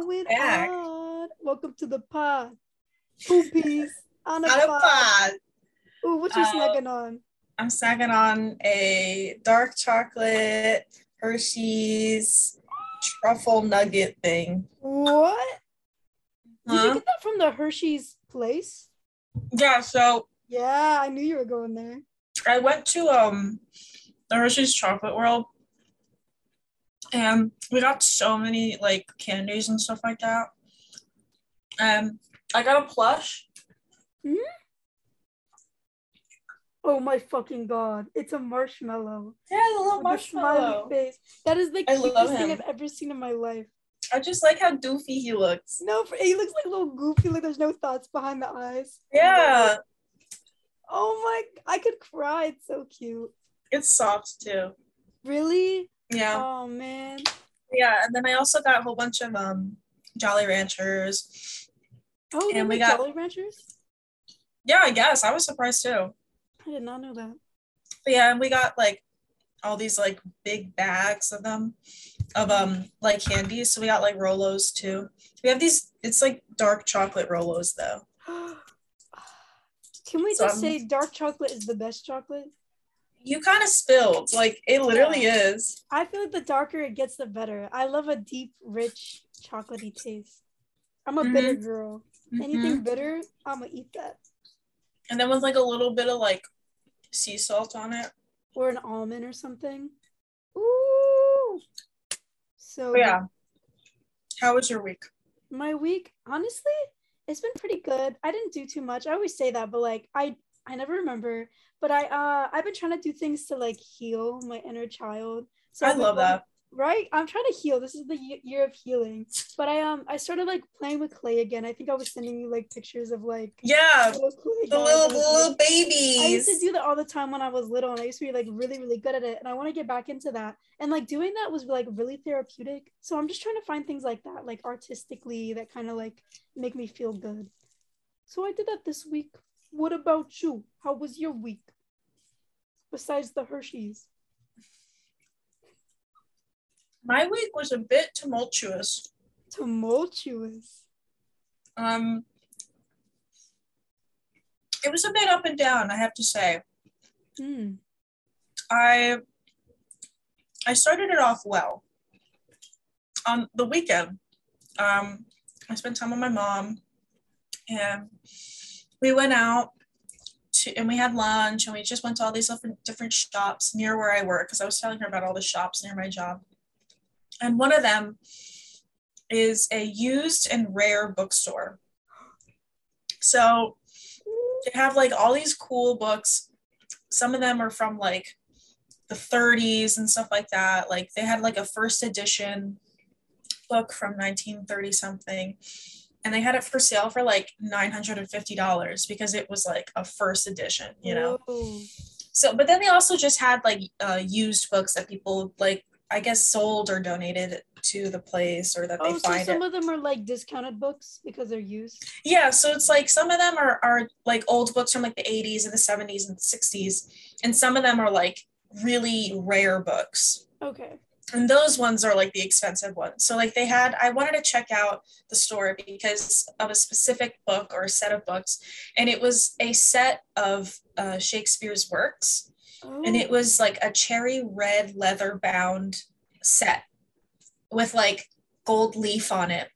going back. on? Welcome to the pod. Two piece on a On a pod. pod. Ooh, what you Uh, snacking on? I'm snacking on a dark chocolate Hershey's truffle nugget thing. What? Did you get that from the Hershey's place? Yeah, so Yeah, I knew you were going there. I went to um the Hershey's Chocolate World and we got so many like candies and stuff like that. And I got a plush. Hmm. Oh my fucking god! It's a marshmallow. Yeah, the little a marshmallow. face. That is the cutest thing. I've ever seen in my life. I just like how doofy he looks. No, he looks like a little goofy. Like there's no thoughts behind the eyes. Yeah, Oh my! I could cry. It's so cute. it's soft too. Really? Yeah. Oh man. Yeah, and then I also got a whole bunch of um Jolly Ranchers. Oh, And we got- Jolly Ranchers? Yeah, I guess I was surprised too. I did not know that. But yeah, and we got like all these like big bags of them of um like candies. So we got like Rolos too. We have these. It's like dark chocolate Rolos though. Can we So just I'm- say dark chocolate is the best chocolate? You kind of spilled. Like it literally is. I feel like the darker it gets, the better. I love a deep, rich, chocolatey taste. I'm a bitter girl. Anything Mhm. bitter, I'm gonna eat that. And then with like a little bit of like sea salt on it. Or an almond or something. Ooh. So But yeah. How was your week? my week honestly it's been pretty good i didn't do too much i always say that but like i i never remember but i uh i've been trying to do things to like heal my inner child so I love going- that. right i'm trying to heal this is the year of healing but i um i started like playing with clay again i think i was sending you like pictures of like Yeah, little the little the little babies. I used to do that all the time when I was little, and I used to be like really, really good at it. And I want to get back into that. And like doing that was like really therapeutic. So I'm just trying to find things like that, like artistically, that kind of like make me feel good. So I did that this week. What about you? How was your week? Besides the Hershey's. My week was a bit tumultuous. Tumultuous. Um, it was a bit up and down, I have to say. Hmm. I I started it off well. On the weekend, um, I spent time with my mom, and we went out to, and we had lunch, and we just went to all these different different shops near where I work because I was telling her about all the shops near my job, and one of them is a used and rare bookstore. So they have like all these cool books. Some of them are from like the 30s and stuff like that. Like they had like a first edition book from 1930 something. And they had it for sale for like $950 because it was like a first edition, you know? Whoa. So, but then they also just had like uh, used books that people like, I guess, sold or donated to the place or that they Oh, so find some it. of them are like discounted books because they're used. Yeah, so it's like some of them are, are like old books from like the 80s and the 70s and 60s, and some of them are like really rare books. Okay. And those ones are like the expensive ones. So like they had I wanted to check out the store because of a specific book or a set of books, and it was a set of uh, Shakespeare's works, Oh. and it was like a cherry red leather bound set with like gold leaf on it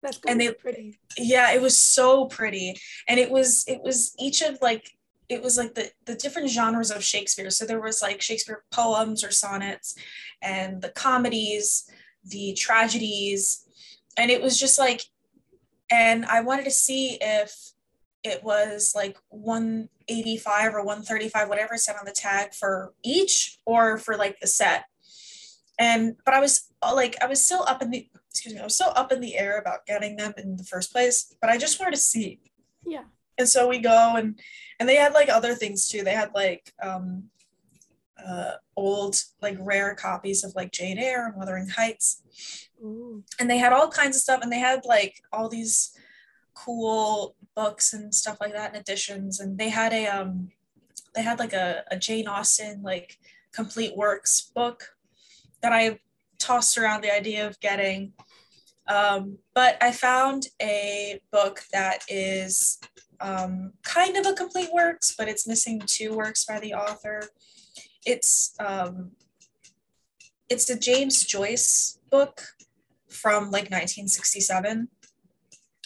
That's and they- pretty. yeah it was so pretty and it was it was each of like it was like the the different genres of shakespeare. So there was like shakespeare poems or sonnets and the comedies the tragedies and it was just like and i wanted to see if it was like 185 or 135 whatever it said on the tag for each or for like the set. And but i was uh, like i was still up in the excuse me i was still up in the air about getting them in the first place but i just wanted to see. Yeah. And so we go and and they had like other things too. They had like um uh old like rare copies of like jane eyre and wuthering heights. Ooh. and they had all kinds of stuff and they had like all these cool books and stuff like that and editions and they had a um they had like a, a jane austen like complete works book that i tossed around the idea of getting. Um, but I found a book that is um, kind of a complete works, but it's missing two works by the author. It's um, it's a James Joyce book from like 1967,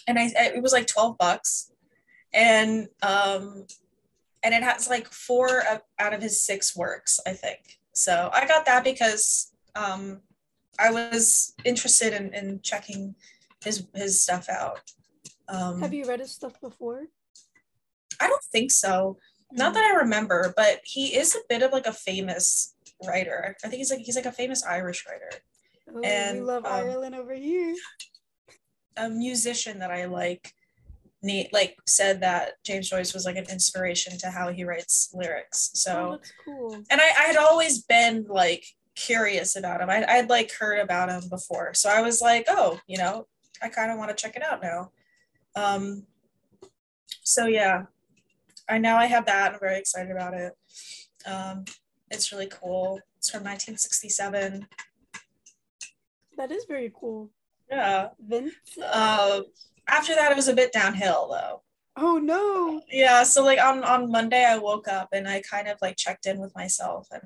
and I it was like 12 bucks, and um, and it has like four out of his six works, I think. So I got that because um, I was interested in, in checking his his stuff out. Um, Have you read his stuff before? I don't think so. Mm. Not that I remember, but he is a bit of like a famous writer. I think he's like he's like a famous Irish writer. Oh, and we love um, Ireland over here. A musician that I like Nate like said that James Joyce was like an inspiration to how he writes lyrics. So oh, that's cool. And I, I had always been like curious about him. I, I'd like heard about him before. So I was like, oh, you know, I kind of want to check it out now. Um, so yeah, I now I have that. I'm very excited about it. Um, it's really cool. It's from 1967. That is very cool. Yeah. Vince. Uh, after that, it was a bit downhill though. Oh no. Yeah. So like on on Monday, I woke up and I kind of like checked in with myself and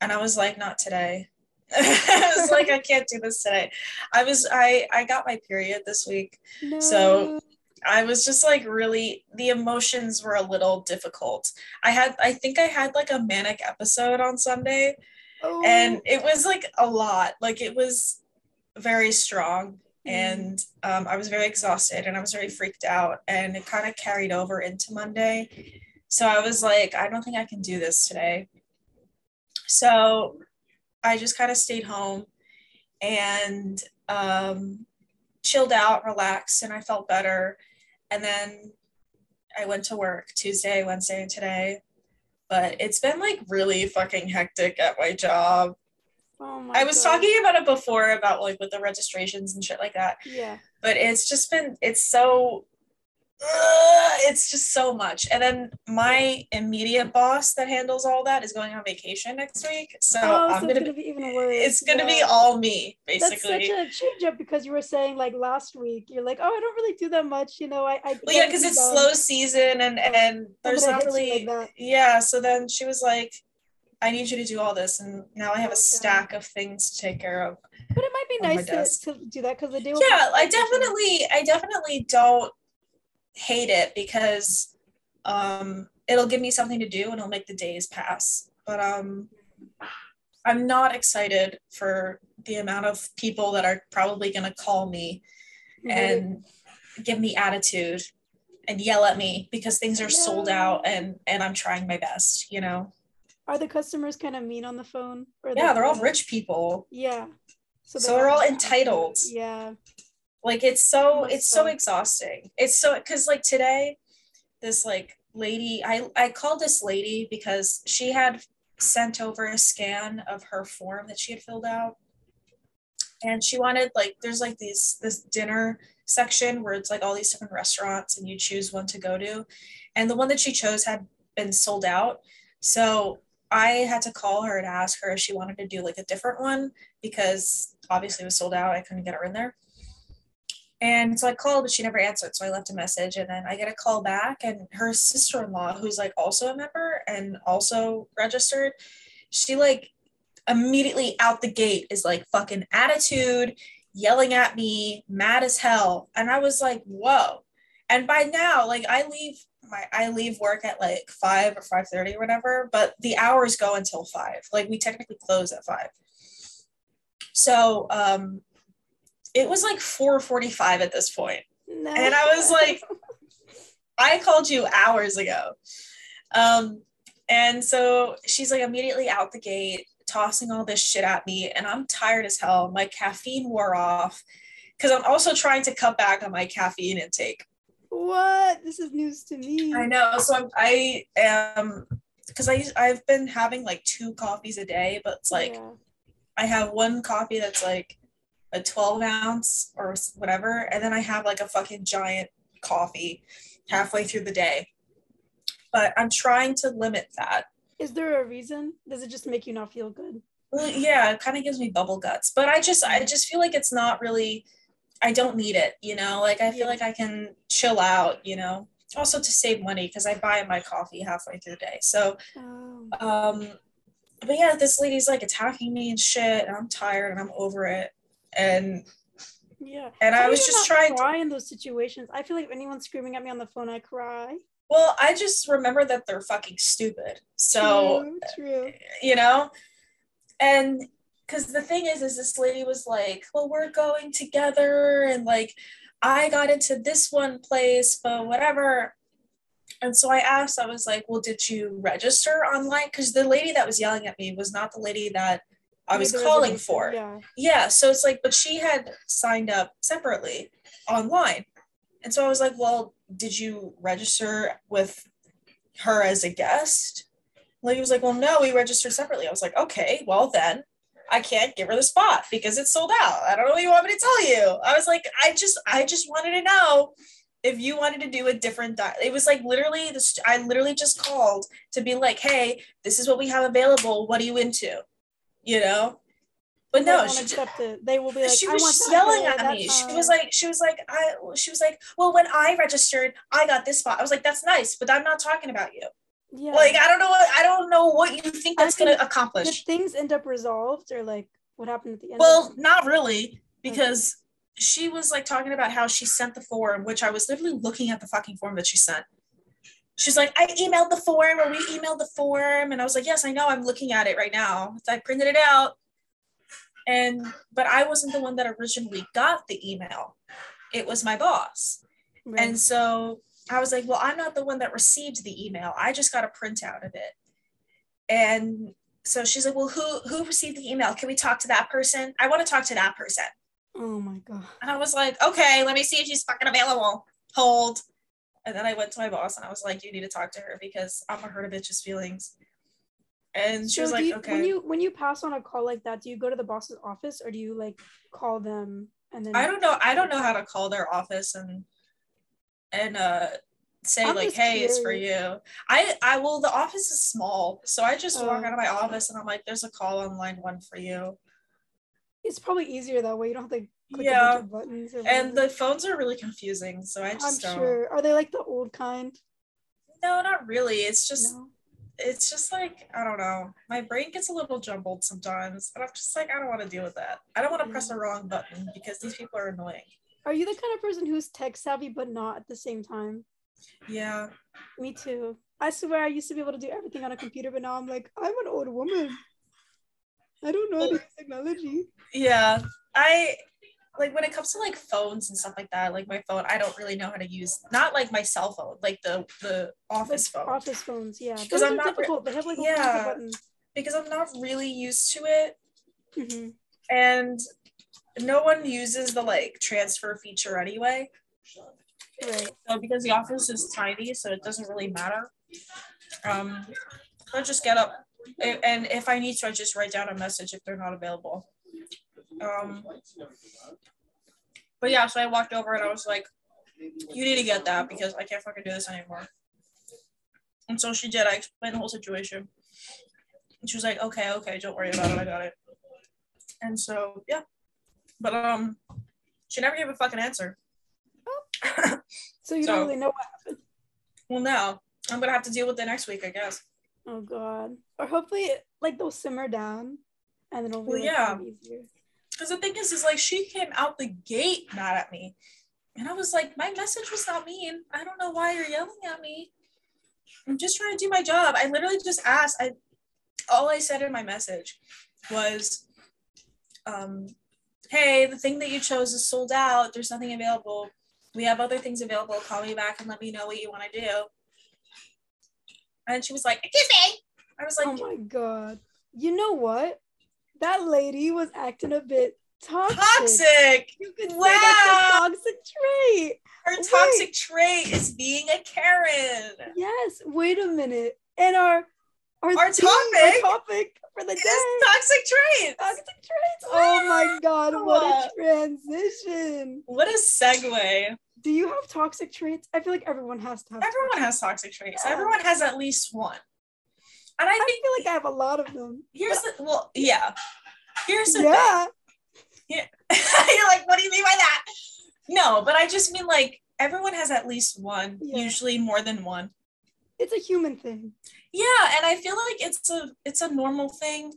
and I was like, not today. I was like, I can't do this today. I was I I got my period this week, no. so I was just like really the emotions were a little difficult. I had I think I had like a manic episode on Sunday, oh. and it was like a lot. Like it was very strong, mm. and um, I was very exhausted and I was very freaked out, and it kind of carried over into Monday. So I was like, I don't think I can do this today. So I just kind of stayed home and um, chilled out, relaxed, and I felt better. And then I went to work Tuesday, Wednesday, and today. But it's been like really fucking hectic at my job. Oh my I was God. talking about it before about like with the registrations and shit like that. Yeah. But it's just been it's so it's just so much. And then my immediate boss that handles all that is going on vacation next week. So, oh, I'm gonna, gonna, be even worse. It's gonna yeah. be all me, basically. That's such a change up because you were saying like last week, you're like, oh, I don't really do that much, you know. I, I well, yeah, because it's done. slow season and and oh, there's not really like yeah. So then she was like, I need you to do all this, and now I have a oh, stack of things to take care of. But it might be nice to, to do that because the day. Yeah, I definitely, I definitely don't hate it because um, it'll give me something to do and it'll make the days pass. But um, I'm not excited for the amount of people that are probably going to call me and give me attitude and yell at me because things are sold out and and I'm trying my best, you know. Are the customers kind of mean on the phone? Or yeah, they're all rich people. Yeah. So, so they're all entitled. Yeah. Like it's so it's so exhausting. It's so because like today, this like lady, I I called this lady because she had sent over a scan of her form that she had filled out. And she wanted like there's like these this dinner section where it's like all these different restaurants and you choose one to go to. And the one that she chose had been sold out. So I had to call her and ask her if she wanted to do like a different one because obviously it was sold out. I couldn't get her in there. And so I called, but she never answered. So I left a message and then I get a call back. And her sister in law, who's like also a member and also registered, she like immediately out the gate is like fucking attitude, yelling at me, mad as hell. And I was like, whoa. And by now, like I leave my I leave work at like five or five thirty or whatever, but the hours go until five. Like we technically close at five. So um it was like 4:45 at this point. No. And I was like I called you hours ago. Um and so she's like immediately out the gate tossing all this shit at me and I'm tired as hell. My caffeine wore off cuz I'm also trying to cut back on my caffeine intake. What? This is news to me. I know. So I'm, I am because I I've been having like two coffees a day, but it's like yeah. I have one coffee that's like a 12 ounce or whatever, and then I have like a fucking giant coffee halfway through the day. But I'm trying to limit that. Is there a reason? Does it just make you not feel good? Well, yeah, it kind of gives me bubble guts. But I just I just feel like it's not really I don't need it, you know, like I feel like I can chill out, you know. Also to save money because I buy my coffee halfway through the day. So Oh. um but yeah, this lady's like attacking me and shit, and I'm tired and I'm over it. And Yeah. and How I was just trying to cry in those situations. I feel like if anyone's screaming at me on the phone, I cry. well, I just remember that they're fucking stupid. So true, true. you know and because the thing is is this lady was like well we're going together and like i got into this one place but whatever and so i asked i was like well did you register online because the lady that was yelling at me was not the lady that i was calling for Yeah. yeah so it's like but she had signed up separately online. And so i was like well did you register with her as a guest? Lady was like well no we registered separately. I was like okay well then i can't give her the spot because it's sold out. I don't know what you want me to tell you. I was like i just i just wanted to know if you wanted to do a different di- it was like literally this i literally just called to be like hey this is what we have available. What are you into you know but no she just. They will be like, she I was yelling at that me. She was like, she was like, I, she was like, well, when I registered, I got this spot. I was like, that's nice, but I'm not talking about you. yeah. Like, I don't know what, I don't know what you think that's mean, gonna Did accomplish. things end up resolved or like what happened at the end? Well, of not really, because she was like talking about how she sent the form, which I was literally looking at the fucking form that she sent. She's like, I emailed the form, or we emailed the form, and I was like, yes, I know, I'm looking at it right now. I printed it out, and but I wasn't the one that originally got the email. It was my boss. Right. And so I was like, well, I'm not the one that received the email. I just got a printout of it. And so she's like, well, who who received the email? Can we talk to that person? I want to talk to that person. oh my god. And I was like, okay, let me see if she's fucking available. Hold. And then I went to my boss and I was like, you need to talk to her because I'm gonna hurt a bitch's feelings. And she So was like, you, okay. when you when you pass on a call like that, do you go to the boss's office or do you like call them and then I don't know. I don't know how to call their office and and uh say I'm like, hey, it's for you. I I well the office is small, so I just walk Oh. out of my office and I'm like, there's a call on line one for you. it's probably easier that way. You don't have to Yeah. buttons. And the phones are really confusing, so I just I'm don't. sure. Are they like the old kind? No, not really. It's just No. it's just like I don't know. My brain gets a little jumbled sometimes, and I'm just like I don't want to deal with that. I don't want to press the wrong button because these people are annoying. Are you the kind of person who's tech savvy but not at the same time? Yeah. Me too. I swear I used to be able to do everything on a computer, but now I'm like, I'm an old woman. I don't know to technology. Yeah. I like when it comes to like phones and stuff like that, like my phone, I don't really know how to use not like my cell phone, like the the office Like phone. Office phones, yeah. 'Cause Those I'm not re- they have like Yeah. because I'm not really used to it. Mhm. And no one uses the like transfer feature anyway. Right. So because the office is tiny, so it doesn't really matter. Um, I just get up, and if I need to, I just write down a message if they're not available. Um, but yeah, so I walked over and I was like, "You need to get that because I can't fucking do this anymore." And so she did. I explained the whole situation, and she was like, "Okay, okay, don't worry about it. I got it." And so yeah, but um, she never gave a fucking answer. So you So- don't really know what happened. Well, no, I'm gonna have to deal with it next week, I guess. Oh god. Or hopefully like they'll simmer down and then it'll be Well, like, yeah. easier. Because the thing is, is like she came out the gate mad at me, and I was like, my message was not mean. I don't know why you're yelling at me. I'm just trying to do my job. I literally just asked. I all I said in my message was, um, "Hey, the thing that you chose is sold out. There's nothing available. We have other things available. Call me back and let me know what you want to do." And she was like, "Excuse me." I was like, oh my god. You know what? That lady was acting a bit toxic. "Toxic." You could say Wow. that's a toxic trait. Her Wait. toxic trait is being a Karen. Yes. Wait a minute. And our our, Our theme, topic our topic for the day. is toxic traits. Toxic traits. Oh my god, what a transition. What a segue. Do you have toxic traits? I feel like everyone has to have Everyone has toxic traits. Yeah. Everyone has at least one. And I I think feel like I have a lot of them. here's the well, yeah. Here's the Yeah. thing. You're like, what do you mean by that? no, but I just mean like everyone has at least one, Yeah. usually more than one. It's a human thing. Yeah, and I feel like it's a it's a normal thing,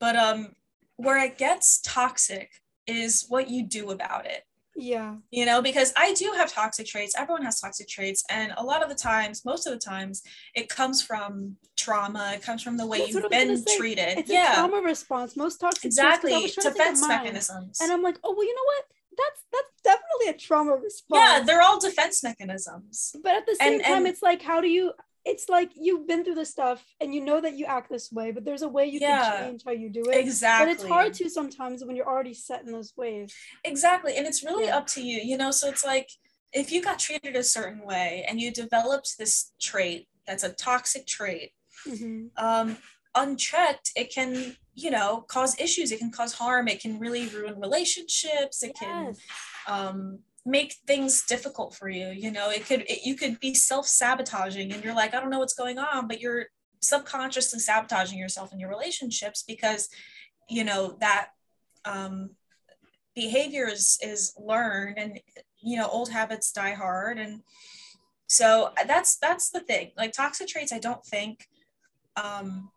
but um where it gets toxic is what you do about it. Yeah. You know, because I do have toxic traits. Everyone has toxic traits, and a lot of the times, most of the times, it comes from trauma. It comes from the way That's you've I was gonna been treated. It's a yeah, trauma response. Most toxic traits- exactly. was trying to think of Defense mechanisms. And I'm like, oh well, you know what? That's that's definitely a trauma response. yeah, they're all defense mechanisms. but at the same and- time, and- it's like, how do you? It's like you've been through this stuff and you know that you act this way, but there's a way you Yeah. can change how you do it. Exactly. But it's hard to sometimes when you're already set in those ways. Exactly. And it's really Yeah. up to you, you know? So it's like if you got treated a certain way and you developed this trait that's a toxic trait, Mhm. um, unchecked, it can, you know, cause issues. It can cause harm. It can really ruin relationships. It can um, make things difficult for you. You know, it could, it, you could be self sabotaging and you're like, I don't know what's going on, but you're subconsciously sabotaging yourself in your relationships because, you know, that um, behavior is, is learned and, you know, old habits die hard. And so that's, that's the thing. Like toxic traits, I don't think um,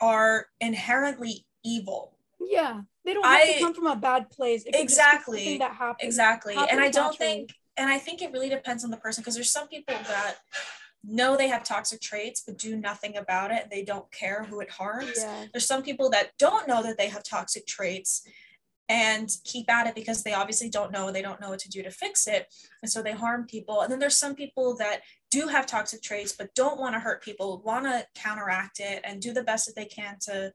are inherently evil. Yeah. They don't have I- to come from a bad place. It could just be Exactly. that happened. Exactly. And I don't naturally. think, and I think it really depends on the person because there's some people that know they have toxic traits but do nothing about it they don't care who it harms. Yeah. There's some people that don't know that they have toxic traits and keep at it because they obviously don't know they don't know what to do to fix it and so they harm people and then there's some people that do have toxic traits but don't want to hurt people want to counteract it and do the best that they can to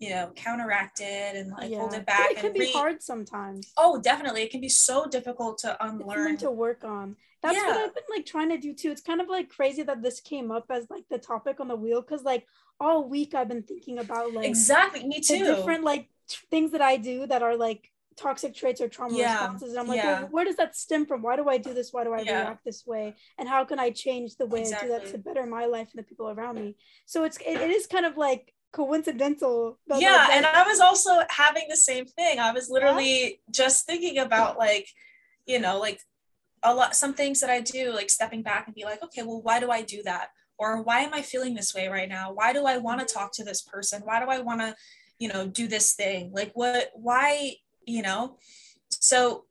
you know counteract it and like hold Yeah. it But back it and can be re- hard sometimes. oh definitely it can be so difficult to unlearn to work on. That's what I've been like trying to do too. It's kind of like crazy that this came up as like the topic on the wheel because like all week I've been thinking about like exactly me too different like t- things that I do that are like toxic traits or trauma Yeah, responses. And I'm like, yeah. well, where does that stem from? Why do I do this? Why do I Yeah. react this way? And how can I change the way I do that to better my life and the people around me? So it's it, it is kind of like coincidental. yeah and i was also having the same thing. I was literally just thinking about like you know like a lot some things that i do like stepping back and be like okay well why do i do that? Or why am i feeling this way right now? Why do i mm-hmm. want to talk to this person? Why do i want to you know do this thing? Like what why you know? So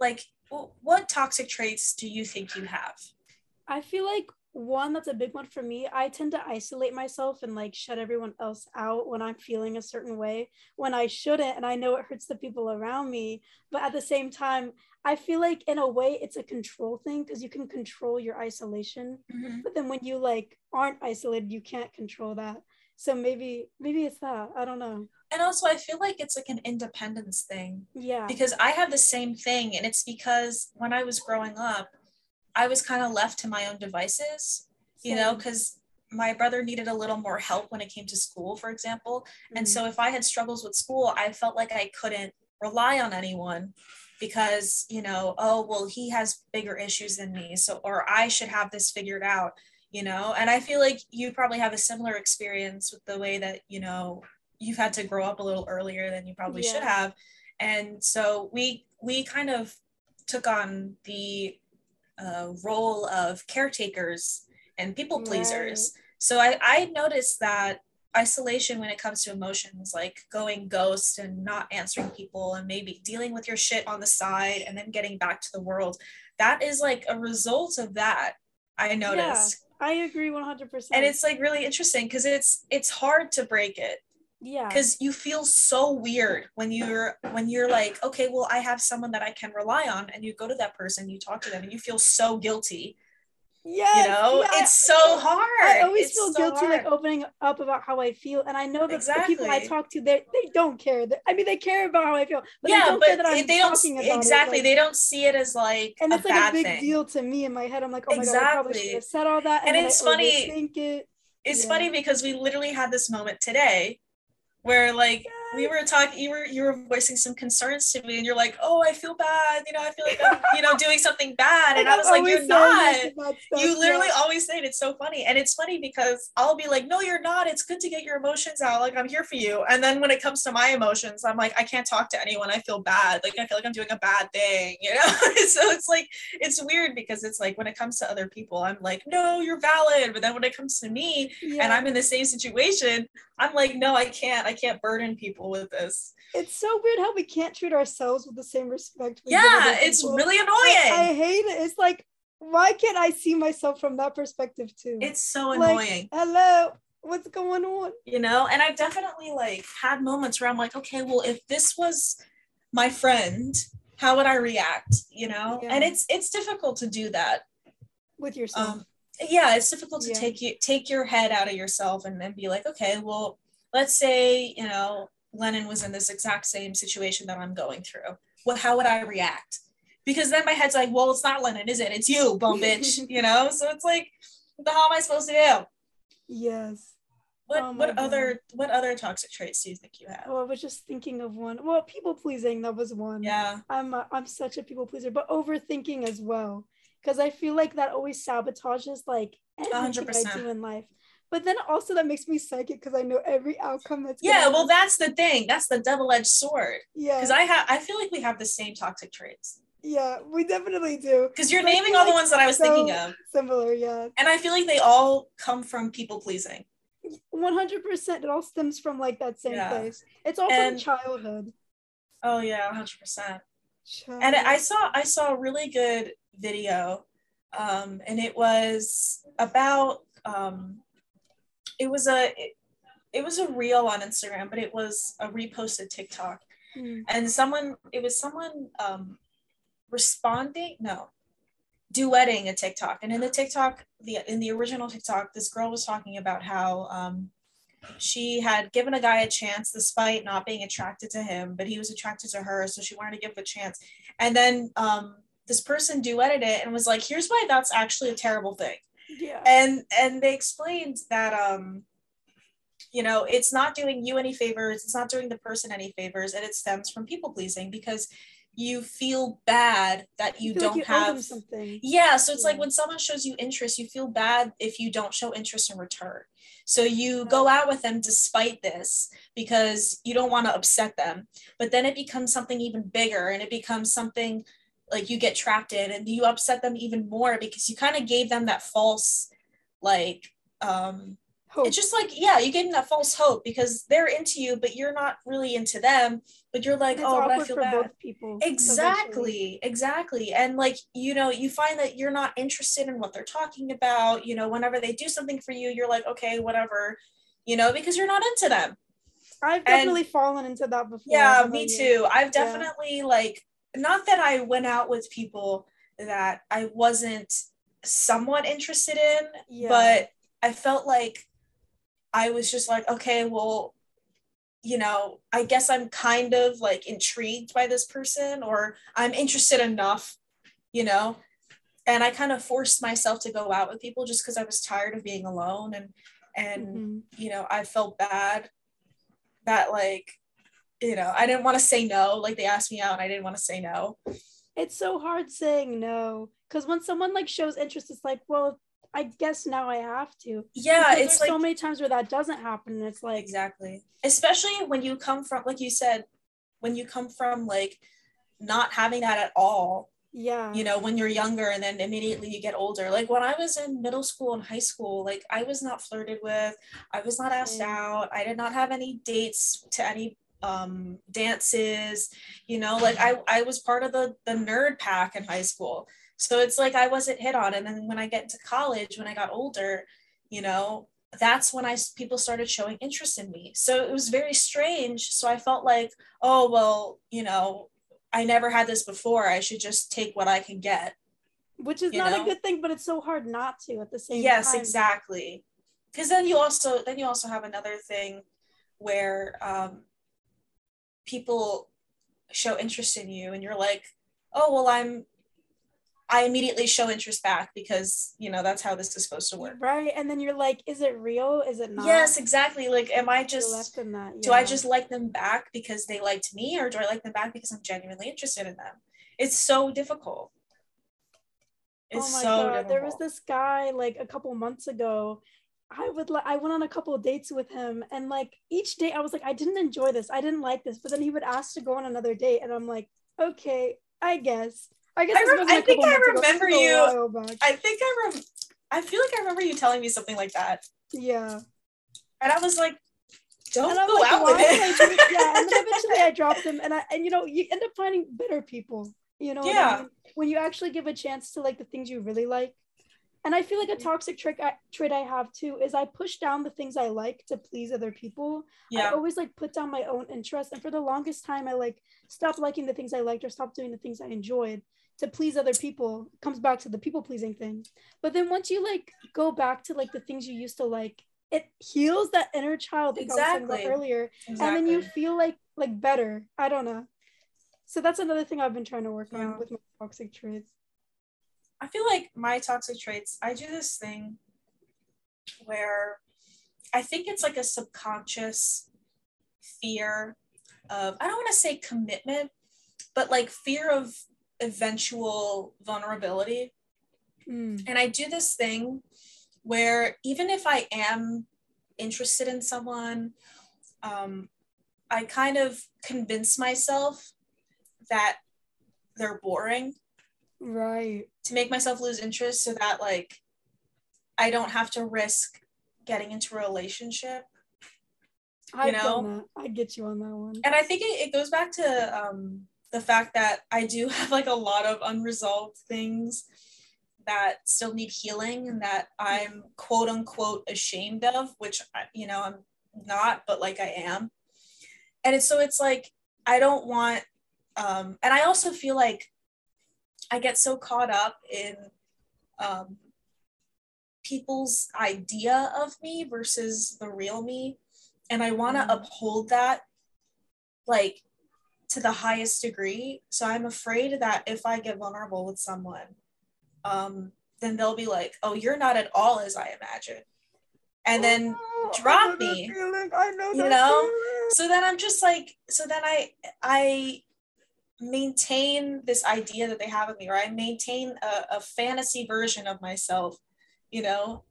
like what toxic traits do you think you have? I feel like one that's a big one for me. I tend to isolate myself and like shut everyone else out when I'm feeling a certain way when I shouldn't. And I know it hurts the people around me. But at the same time, I feel like in a way it's a control thing because you can control your isolation. Mm-hmm. But then when you like aren't isolated, you can't control that. So maybe maybe it's that. I don't know. and also i feel like it's like an independence thing Yeah. because I have the same thing, and it's because when I was growing up, I was kind of left to my own devices, you know, because my brother needed a little more help when it came to school, for example. And Mhm. so if I had struggles with school, I felt like I couldn't rely on anyone because, you know, oh, well, he has bigger issues than me. So, or I should have this figured out, you know, and I feel like you probably have a similar experience with the way that, you know, you've had to grow up a little earlier than you probably should have. And so we, we kind of took on the uh, role of caretakers and people pleasers. So I, I noticed that isolation when it comes to emotions, like going ghost and not answering people and maybe dealing with your shit on the side and then getting back to the world, that is like a result of that. I noticed. I agree 100%. And it's like really interesting because it's it's hard to break it yeah. because you feel so weird when you're when you're like okay well i have someone that i can rely on and you go to that person you talk to them and you feel so guilty Yes, you know yeah. it's so hard I always It's feel so guilty like opening up about how I feel, and I know that the people I talk to, they they don't care. I mean, they care about how I feel, but they don't but care that I'm they don't talking about exactly it. like- they don't see it as like and a it's like bad a big thing deal to me in my head. I'm like, oh my god, I probably should have said all that, and, And it's I funny- it. it's Yeah. funny because we literally had this moment today where like we were talking you were you were voicing some concerns to me and you're like oh i feel bad you know i feel like i'm you know doing something bad. And i was like you're not. you literally always say it it's so funny. And it's funny because i'll be like no you're not. It's good to get your emotions out. Like i'm here for you. And then when it comes to my emotions i'm like i can't talk to anyone. I feel bad. Like i feel like i'm doing a bad thing you know? So it's like it's weird because it's like when it comes to other people i'm like no you're valid. But then when it comes to me yeah. and i'm in the same situation i'm like no i can't. I can't burden people with this. It's so weird how we can't treat ourselves with the same respect yeah it's really annoying. I, I, hate it. It's like why can't i see myself from that perspective too? It's so annoying. Like, hello what's going on? You know and i've definitely like had moments where i'm like okay well if this was my friend how would i react? You know? Yeah. and it's it's difficult to do that. With yourself. Um, yeah it's difficult to yeah. take you take your head out of yourself and then be like okay well let's say you know lennon was in this exact same situation that i'm going through well how would i react because then my head's like well it's not lennon is it it's you bum bitch you know so it's like what the hell am i supposed to do yes what oh what God. other what other toxic traits do you think you have? Well, I was just thinking of one. Well, people pleasing that was one. Yeah. I'm a, I'm such a people pleaser, but overthinking as well because I feel like that always sabotages like everything 100%. I do in life. But then also that makes me psychic because I know every outcome that's yeah. Well, that's the thing. That's the double-edged sword. Yeah. Because I have I feel like we have the same toxic traits. Yeah, we definitely do. Because you're naming all like the ones that I was so thinking of. Similar, yeah. And I feel like they all come from people pleasing. 100% it all stems from like that same yeah. place it's all and, from childhood oh yeah 100% and i saw i saw a really good video um, and it was about um, it was a it, it, was a reel on instagram but it was a reposted tiktok mm. and someone it was someone um, responding no duetting a TikTok. And in the TikTok, the in the original TikTok, this girl was talking about how um, she had given a guy a chance despite not being attracted to him, but he was attracted to her, so she wanted to give a chance. And then um, this person duetted it and was like, "Here's why that's actually a terrible thing." Yeah. And and they explained that um, you know, it's not doing you any favors, it's not doing the person any favors, and it stems from people pleasing because you feel bad that you, you don't like you have something. Yeah, so it's yeah. like when someone shows you interest, you feel bad if you don't show interest in return. So you yeah. go out with them despite this because you don't want to upset them. But then it becomes something even bigger and it becomes something like you get trapped in and you upset them even more because you kind of gave them that false like um hope. It's just like, yeah, you gave them that false hope because they're into you, but you're not really into them. But you're like, it's oh, but I feel bad. people. Exactly, eventually. exactly. And like, you know, you find that you're not interested in what they're talking about. You know, whenever they do something for you, you're like, okay, whatever, you know, because you're not into them. I've definitely and, fallen into that before. Yeah, me too. I've definitely yeah. like, not that I went out with people that I wasn't somewhat interested in, yeah. but I felt like I was just like, okay, well, you know, I guess I'm kind of like intrigued by this person or I'm interested enough, you know. And I kind of forced myself to go out with people just because I was tired of being alone and and mm-hmm. you know, I felt bad that like, you know, I didn't want to say no. Like they asked me out and I didn't want to say no. It's so hard saying no. Cause when someone like shows interest, it's like, well, I guess now I have to. Yeah, it's like, so many times where that doesn't happen. And it's like exactly, especially when you come from, like you said, when you come from like not having that at all. Yeah. You know, when you're younger and then immediately you get older. Like when I was in middle school and high school, like I was not flirted with, I was not asked out, I did not have any dates to any um dances you know like i i was part of the the nerd pack in high school so it's like I wasn't hit on. And then when I get into college, when I got older, you know, that's when I people started showing interest in me. So it was very strange. So I felt like, oh well, you know, I never had this before. I should just take what I can get. Which is not know? a good thing, but it's so hard not to at the same yes, time. Yes, exactly. Because then you also then you also have another thing where um, people show interest in you, and you're like, oh well, I'm I immediately show interest back because you know that's how this is supposed to work. Right. And then you're like, is it real? Is it not? Yes, exactly. Like, am I just that. do I just like them back because they liked me, or do I like them back because I'm genuinely interested in them? It's so difficult. It's oh my so god, difficult. there was this guy like a couple months ago. I would like I went on a couple of dates with him, and like each date I was like, I didn't enjoy this, I didn't like this, but then he would ask to go on another date, and I'm like, okay, I guess. I guess I wasn't I think I remember you- I think I rem- I feel like I remember you telling me something like that, Yeah. and I was like, "Don't go like, out with it." Yeah, and then eventually I dropped him, and I and you know you end up finding better people. You know, what I Yeah. mean? when you actually give a chance to like the things you really like. And I feel like a toxic trick I, trait I have too is I push down the things I like to please other people. Yeah. I always like put down my own interests, and for the longest time, I like stopped liking the things I liked or stopped doing the things I enjoyed to please other people. It comes back to the people pleasing thing. But then once you like go back to like the things you used to like, it heals that inner child like Exactly. earlier exactly. and then you feel like like better i don't know so that's another thing i've been trying to work Yeah. on with my toxic traits I feel like my toxic traits, I do this thing where I think it's like a subconscious fear of, I don't want to say commitment, but like fear of eventual vulnerability. Mm, And I do this thing where even if I am interested in someone, um, I kind of convince myself that they're boring right to make myself lose interest so that like I don't have to risk getting into a relationship. i've know? i get you on that one And I think it, it goes back to um, the fact that I do have like a lot of unresolved things that still need healing and that I'm quote unquote ashamed of, which I- you know I'm not, but like I am. And it's so it's like I don't want um and I also feel like I get so caught up in um people's idea of me versus the real me and I want to Mm. uphold that like to the highest degree so I'm afraid that if I get vulnerable with someone um then they'll be like oh you're not at all as I imagined and then Oh, I drop me, feeling. i know you know? feeling. so then i'm just like so then i i maintain this idea that they have of me or i maintain a, a fantasy version of myself you know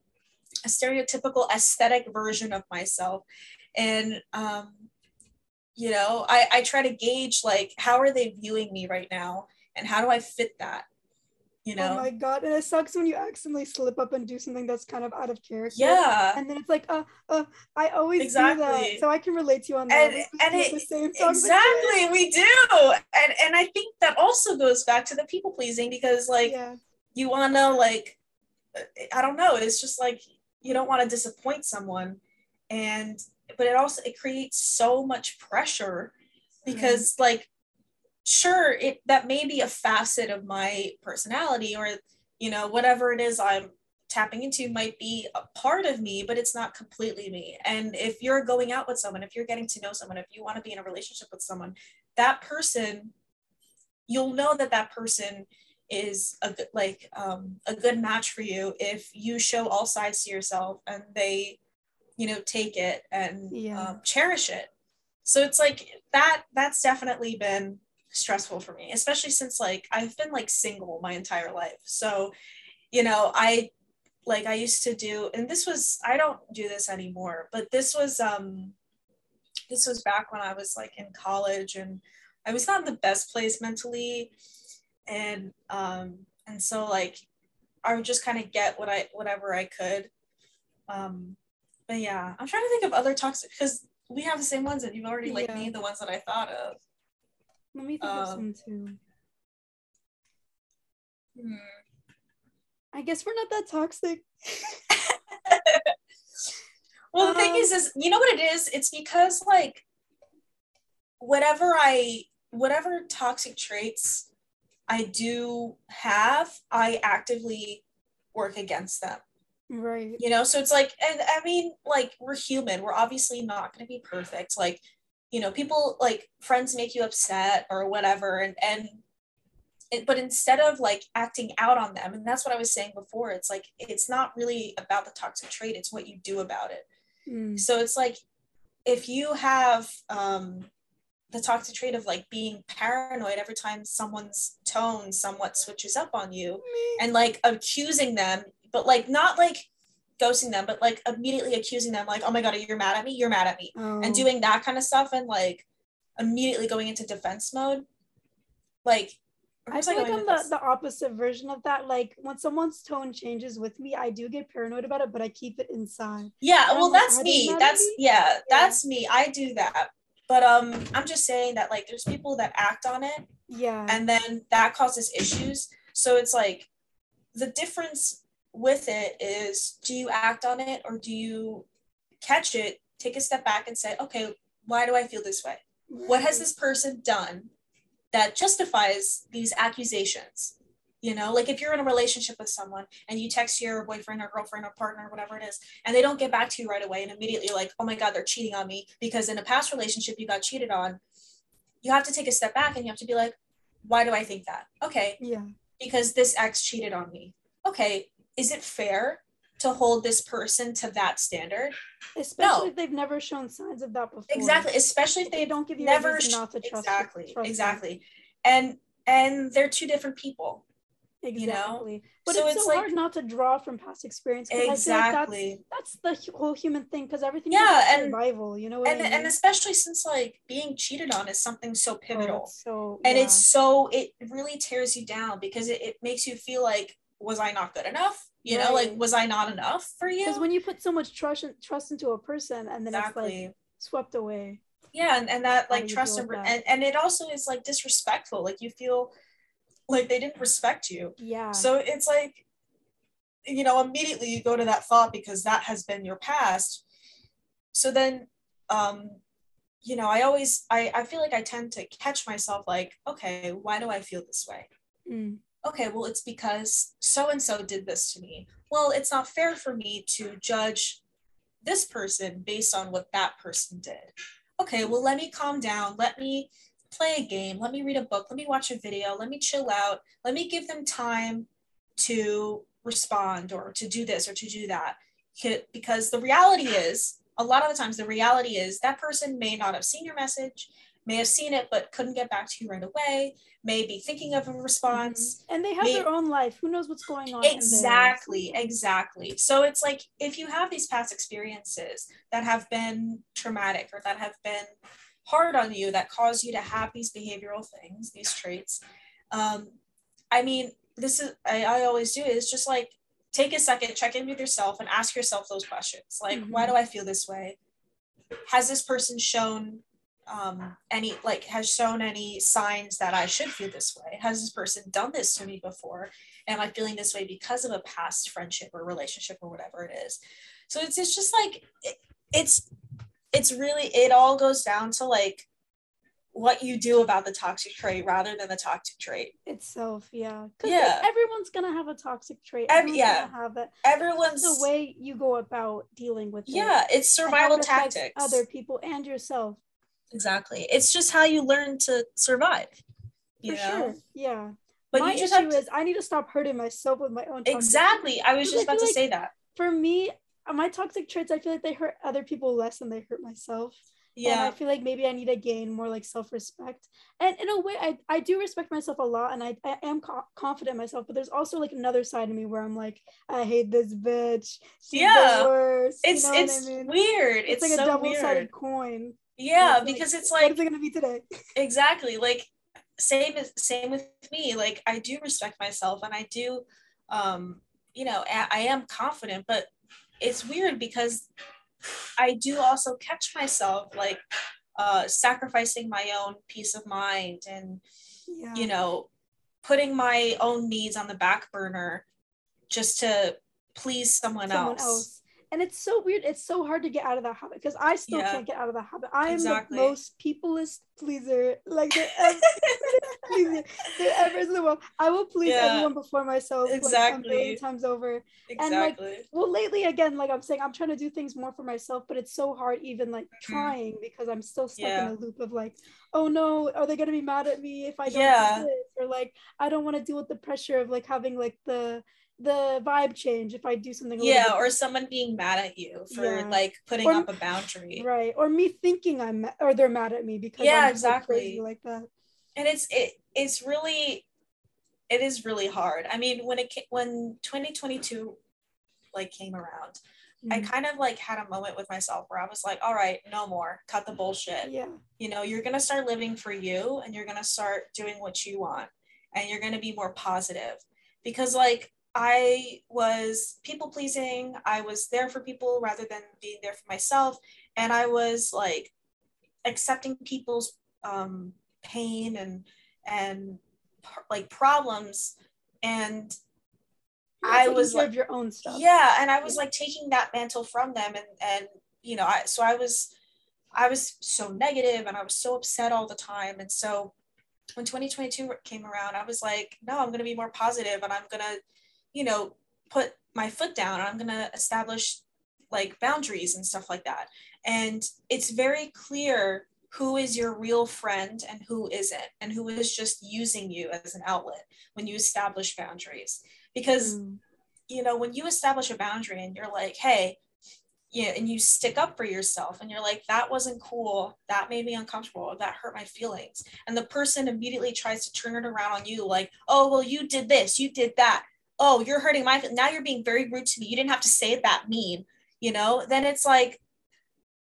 a stereotypical aesthetic version of myself. And um you know i i try to gauge like how are they viewing me right now and how do i fit that you know? oh my god and it sucks when you accidentally slip up and do something that's kind of out of character. Yeah. And then it's like uh uh i always do that so i can relate to you on that. And and it the same toxic exactly we do. And and i think that also goes back to the people pleasing because like yeah. you want to like i don't know it's just like you don't want to disappoint someone. And but it also it creates so much pressure because like sure it that may be a facet of my personality or you know whatever it is i'm tapping into might be a part of me but it's not completely me and if you're going out with someone if you're getting to know someone if you want to be in a relationship with someone that person you'll know that that person is a good like um, a good match for you if you show all sides to yourself and they you know take it and Yeah. um, cherish it so it's like that that's definitely been stressful for me especially since like i've been like single my entire life. So you know i like i used to do and this was i don't do this anymore but this was um this was back when i was like in college and i was not in the best place mentally. And um and so like i would just kind of get what i whatever i could. Um but yeah i'm trying to think of other toxic because we have the same ones and you've already like Yeah. named the ones that i thought of let me think of um, some too. Hmm. i guess we're not that toxic. Well the thing Um, is is you know what it is? It's because like whatever i whatever toxic traits i do have i actively work against them. Right. You know so it's like and i mean like we're human. We're obviously not going to be perfect. Like you know people like friends make you upset or whatever and and it, but instead of like acting out on them and that's what i was saying before it's like it's not really about the toxic trait it's what you do about it Mm. so it's like if you have um the toxic trait of like being paranoid every time someone's tone somewhat switches up on you and like accusing them but like not like ghosting them but like immediately accusing them like oh my god are you're mad at me you're mad at me and Oh. doing that kind of stuff and like immediately going into defense mode like I feel like I'm the, the opposite version of that. Like when someone's tone changes with me, I do get paranoid about it, but I keep it inside. yeah I'm well like, that's me that's me? yeah that's me i do that but um i'm just saying that like there's people that act on it Yeah. and then that causes issues so it's like the difference with it is do you act on it or do you catch it take a step back and say okay why do i feel this way? What has this person done that justifies these accusations? You know like if you're in a relationship with someone and you text your boyfriend or girlfriend or partner whatever it is and they don't get back to you right away and immediately you're like oh my god they're cheating on me because in a past relationship you got cheated on you have to take a step back and you have to be like why do i think that? Okay. Yeah. because this ex cheated on me. Okay is it fair to hold this person to that standard Especially No. if they've never shown signs of that before. exactly especially if they they don't give you never sh- not to trust exactly trust them. exactly and and they're two different people Exactly. But So it's, it's so like- hard not to draw from past experience. Feel like exactly that's, that's the whole human thing because everything Yeah, is and- survival, you know what and I mean? and especially since like being cheated on is something so Oh, pivotal it's so and yeah. it's so it really tears you down because it, it makes you feel like was i not good enough you know like was i not enough for you because when you put so much trust in, trust into a person and then exactly it's like swept away. yeah and, and that like trust and, that? and and it also is like disrespectful like you feel like they didn't respect you Yeah. so it's like you know immediately you go to that thought because that has been your past so then um you know i always i i feel like i tend to catch myself like okay why do i feel this way Mm. Okay well it's because so and so did this to me. Well it's not fair for me to judge this person based on what that person did. Okay well let me calm down. Let me play a game. Let me read a book. Let me watch a video. Let me chill out. Let me give them time to respond or to do this or to do that. Because the reality is a lot of the times the reality is that person may not have seen your message may have seen it but couldn't get back to you right away may be thinking of a response And they have May- their own life. Who knows what's going on? exactly exactly. So it's like if you have these past experiences that have been traumatic or that have been hard on you that cause you to have these behavioral things these traits um i mean this is i, I always do is just like take a second check in with yourself and ask yourself those questions. Like why do i feel this way? Has this person shown um, any like has shown any signs that I should feel this way? Has this person done this to me before? Am I feeling this way because of a past friendship or relationship or whatever it is? So it's it's just like it, it's it's really it all goes down to like what you do about the toxic trait rather than the toxic trait. itself. Yeah. 'Cause, like, Yeah. everyone's gonna have a toxic trait. Ev- Everyone's yeah. Gonna have it. Everyone's the way you go about dealing with it. yeah, it's survival it tactics. Other people and yourself. Exactly. It's just how you learn to survive. You For know? sure. Yeah. But my issue to, is I need to stop hurting myself with my own toxic exactly. I was just I about to like- say that. for me, my toxic traits, I feel like they hurt other people less than they hurt myself. And Yeah. I feel like maybe I need to gain more like self respect. And in a way, I, I do respect myself a lot and I, I am co- confident in myself. But there's also like another side of me where I'm like, I hate this bitch. She's Yeah. It's it's I mean? weird. It's, It's, like a double sided weird. coin. Yeah, It's like, because it's like is it going to be today? exactly like same as same with me. Like I do respect myself and I do um you know, I, I am confident, but it's weird because I do also catch myself like uh sacrificing my own peace of mind and Yeah. you know, putting my own needs on the back burner just to please someone, someone else. else. And it's so weird. It's so hard to get out of that habit because I still Yeah. can't get out of that habit. I am Exactly. the most peopleist pleaser like there ever, pleaser there ever is in the world. I will please Yeah. everyone before myself Exactly. million times over. Exactly. Well, lately again, like I'm saying, I'm trying to do things more for myself, but it's so hard even like trying because I'm still stuck Mm-hmm. Yeah. in a loop of like, oh no, are they gonna be mad at me if I don't Yeah. do this? or like I don't want to deal with the pressure of like having like the the vibe change if I do something. yeah or someone being mad at you for Yeah. like putting Or- up a boundary right or me thinking i'm or they're mad at me because Yeah, I'm exactly. like that and it's it it's really it is really hard i mean when it when 2022 like came around i Mm. kind of like had a moment with myself where i was like all right no more cut the bullshit yeah you know you're going to start living for you and you're going to start doing what you want and you're going to be more positive because like i was people pleasing. I was there for people rather than being there for myself. And i was like accepting people's um, pain and and like problems. And You're I was like- your own stuff. Yeah and i was like taking that mantle from them. And and you know i so i was i was so negative and i was so upset all the time. And so when 2022 came around i was like no i'm going to be more positive and i'm going to you know put my foot down i'm going to establish like boundaries and stuff like that and it's very clear who is your real friend and who isn't and who is just using you as an outlet when you establish boundaries because Mm. you know, when you establish a boundary and you're like, hey, yeah, and you stick up for yourself and you're like, that wasn't cool, that made me uncomfortable, that hurt my feelings. And the person immediately tries to turn it around on you, like, oh, well, you did this, you did that. Oh, you're hurting my now you're being very rude to me. You didn't have to say it that mean, you know, then it's like,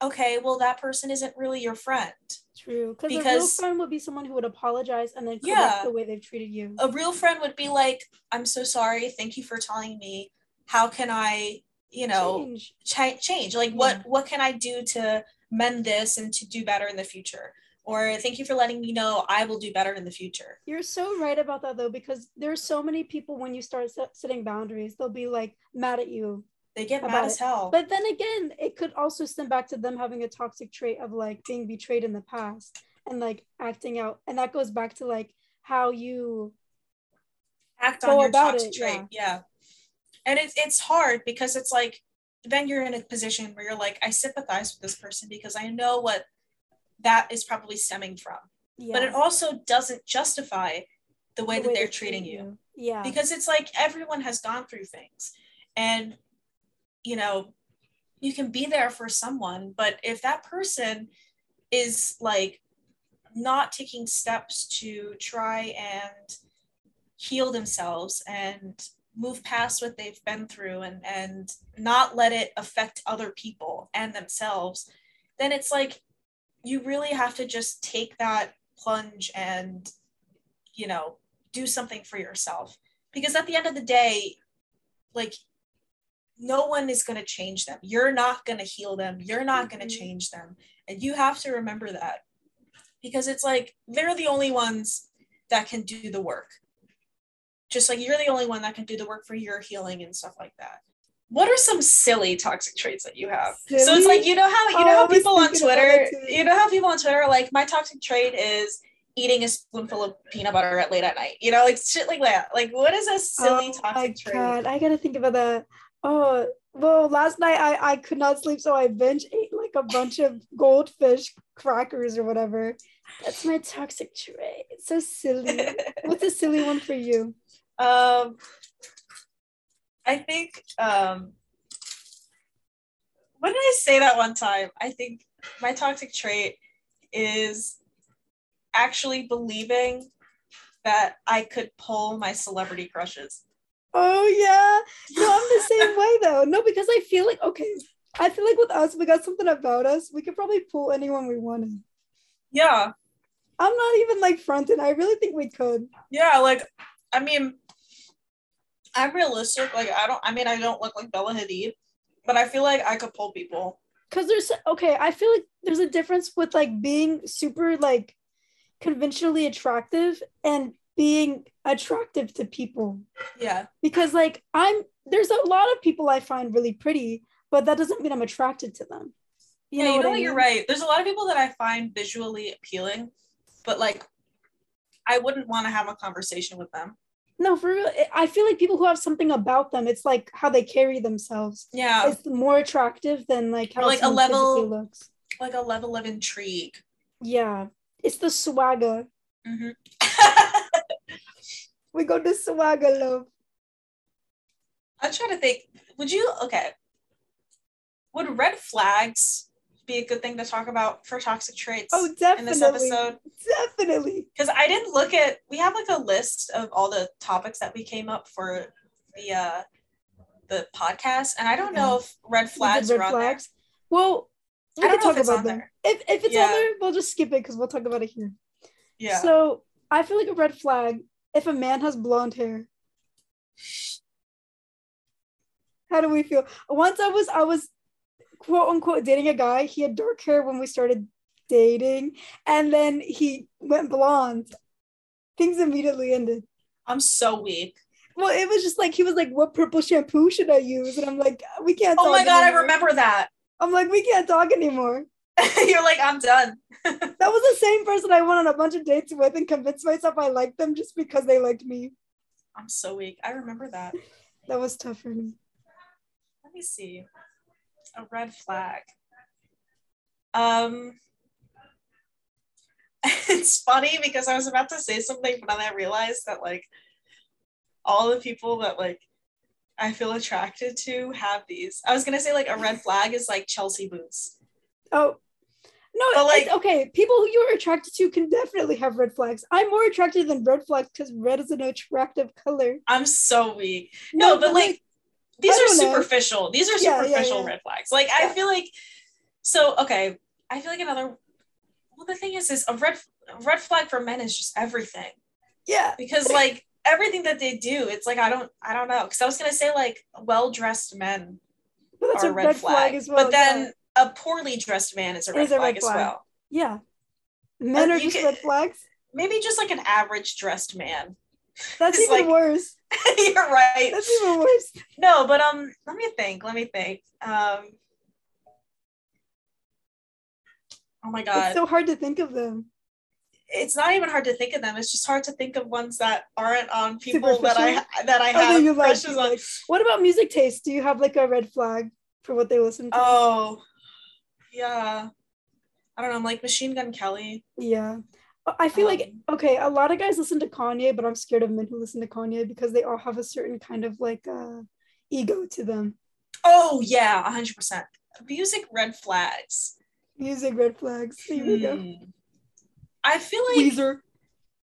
okay, well, that person isn't really your friend. true because a real friend would be someone who would apologize and then correct Yeah. the way they've treated you a real friend would be like, I'm so sorry. Thank you for telling me. How can I, you know, Change. cha- change like what what can i do to mend this and to do better in the future or thank you for letting me know i will do better in the future You're so right about that though, because there's so many people when you start setting boundaries, they'll be like mad at you. they get mad as hell But then again, it could also stem back to them having a toxic trait of like being betrayed in the past and like acting out. And that goes back to like how you act on your about toxic it, trait yeah. and it's it's hard because it's like then you're in a position where you're like i sympathize with this person because i know what that is probably stemming from. Yeah, but it also doesn't justify the way the that way they're they treating treat you. Yeah. because it's like everyone has gone through things. And you know you can be there for someone but if that person is like not taking steps to try and heal themselves and move past what they've been through and and not let it affect other people and themselves then it's like you really have to just take that plunge and you know do something for yourself. Because at the end of the day like no one is going to change them. You're not going to heal them. You're not going to mm-hmm. change them. And you have to remember that. Because it's like they're the only ones that can do the work. Just like you're the only one that can do the work for your healing and stuff like that what are some silly toxic traits that you have so it's like you know how you Oh, know I how people on twitter you know how people on twitter are like my toxic trait is eating a spoonful of peanut butter at late at night you know like shit like that like what is a silly oh my toxic trait god, I gotta think about that. Oh well, last night I I could not sleep, so I binge ate like a bunch of goldfish crackers or whatever. That's my toxic trait. It's so silly. What's a silly one for you? Um, I think. Um, what did I say that one time? I think my toxic trait is actually believing that I could pull my celebrity crushes. Oh yeah. No, I'm the same way though. No, because I feel like okay. I feel like with us, we got something about us. We could probably pull anyone we wanted. Yeah, I'm not even like fronting. I really think we could. yeah. Like, I mean, I'm realistic. Like, I don't. I mean, I don't look like Bella Hadid, but I feel like I could pull people. Cause there's okay, I feel like there's a difference with like being super like conventionally attractive and being attractive to people. Yeah, Because like I'm there's a lot of people I find really pretty, but that doesn't mean I'm attracted to them. yeah. You know I? You're right. There's a lot of people that I find visually appealing, but like, I wouldn't want to have a conversation with them. No, for real. I feel like people who have something about them, it's like how they carry themselves. Yeah, It's more attractive than like how Or, like, a level- looks. like a level of intrigue. Yeah. It's the swagger. Mhm. go to Swagalope. I'm trying to think. Would you okay? Would red flags be a good thing to talk about for toxic traits Oh, in this episode? Definitely. Because I didn't look at. We have like a list of all the topics that we came up for the uh the podcast, and I don't know if red flags red are on there. flags. Well, we I don't can know if talk it's about on them. there. If if it's Yeah. on there, we'll just skip it because we'll talk about it here. Yeah. So I feel like a red flag if a man has blonde hair. How do we feel? Once I was I was quote unquote dating a guy. He had dark hair when we started dating, and then he went blonde. Things immediately ended. I'm so weak. Well, it was just like he was like, "What purple shampoo should I use?" And I'm like, "We can't." Oh my god, I remember that. I'm like, "We can't talk anymore." You're like, I'm done. That was the same person I went on a bunch of dates with and convinced myself I liked them just because they liked me. I'm so weak. I remember that. That was tough for me. Let me see. A red flag. Um it's funny because I was about to say something, but then I realized that like all the people that like I feel attracted to have these. I was gonna say like a red flag is like Chelsea boots. Oh, no, But, like like- okay, people who you're attracted to can definitely have red flags. I'm more attracted than red flags because red is an attractive color. I'm so weak. No, but like these are don't know. superficial. These are Yeah, yeah, superficial yeah. red flags. Like I feel like so okay. I feel like another well the thing is is a red a red flag for men is just everything. yeah, Because like everything that they do, it's like I don't I don't know. Cause I was gonna say like well dressed men but that's are a red, flag. as well. But then a poorly dressed man is a red is a flag red as flag. well. yeah, men are just can- red flags. Maybe just like an average dressed man. That's even like- worse. You're right. That's even worse. No, but um let me think. Let me think. Um Oh my god. It's so hard to think of them. it's not even hard to think of them. It's just hard to think of ones that aren't on people that I that I Oh, have like, crushes on. like. What about music taste? Do you have like a red flag for what they listen to? Oh, yeah. I don't know. I'm like Machine Gun Kelly. Yeah. I feel like Um, okay, a lot of guys listen to Kanye, but I'm scared of men who listen to Kanye because they all have a certain kind of like uh ego to them. Oh yeah, hundred percent. Music red flags. Music red flags. Here we go. Hmm. I feel like Weezer.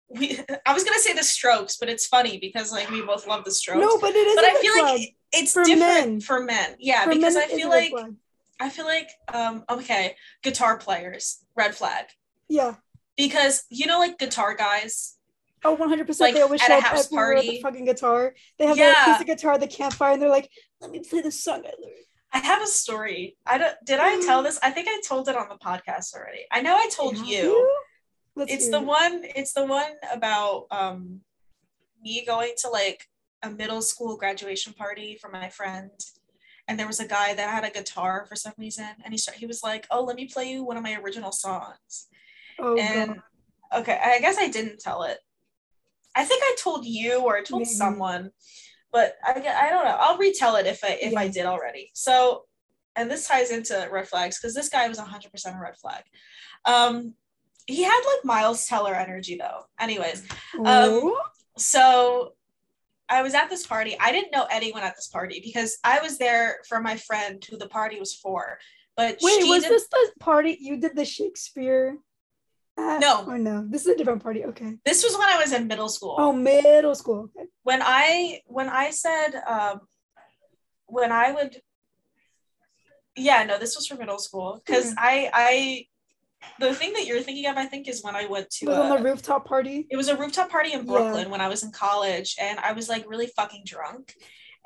we. I was gonna say the Strokes, but it's funny because like we both love the Strokes. No, but it is. but I feel flag. like it's For different men. for men. Yeah, For because men, I feel like. I feel like um okay, guitar players red flag yeah. Because you know like guitar guys Oh, 100%. Like, they always at show a up house with party. the fucking guitar. They have Yeah. their acoustic guitar, at the campfire, and they're like, let me play this song I learned. I have a story. I don't did I tell this? I think I told it on the podcast already. I know I told you. Let's It's the it. one it's the one about um me going to like a middle school graduation party for my friend and there was a guy that had a guitar for some reason and he started, he was like, "Oh, let me play you one of my original songs." Oh, and God. okay, I guess I didn't tell it. I think I told you or I told Maybe. someone, but I, I don't know. I'll retell it if I if I did already. So, and this ties into red flags because this guy was 100% a red flag. Um, he had like Miles Teller energy though. Anyways, um, Oh, so I was at this party. I didn't know anyone at this party because I was there for my friend who the party was for. But wait, was did- this the party you did the Shakespeare? At? No. Or no, this is a different party. Okay. this was when I was in middle school. Oh, middle school. Okay. when I when I said um when I would yeah no this was for middle school because Mhm. I I the thing that you're thinking of I think is when I went to It was on the rooftop party. it was a rooftop party in Yeah. Brooklyn when I was in college and I was like really fucking drunk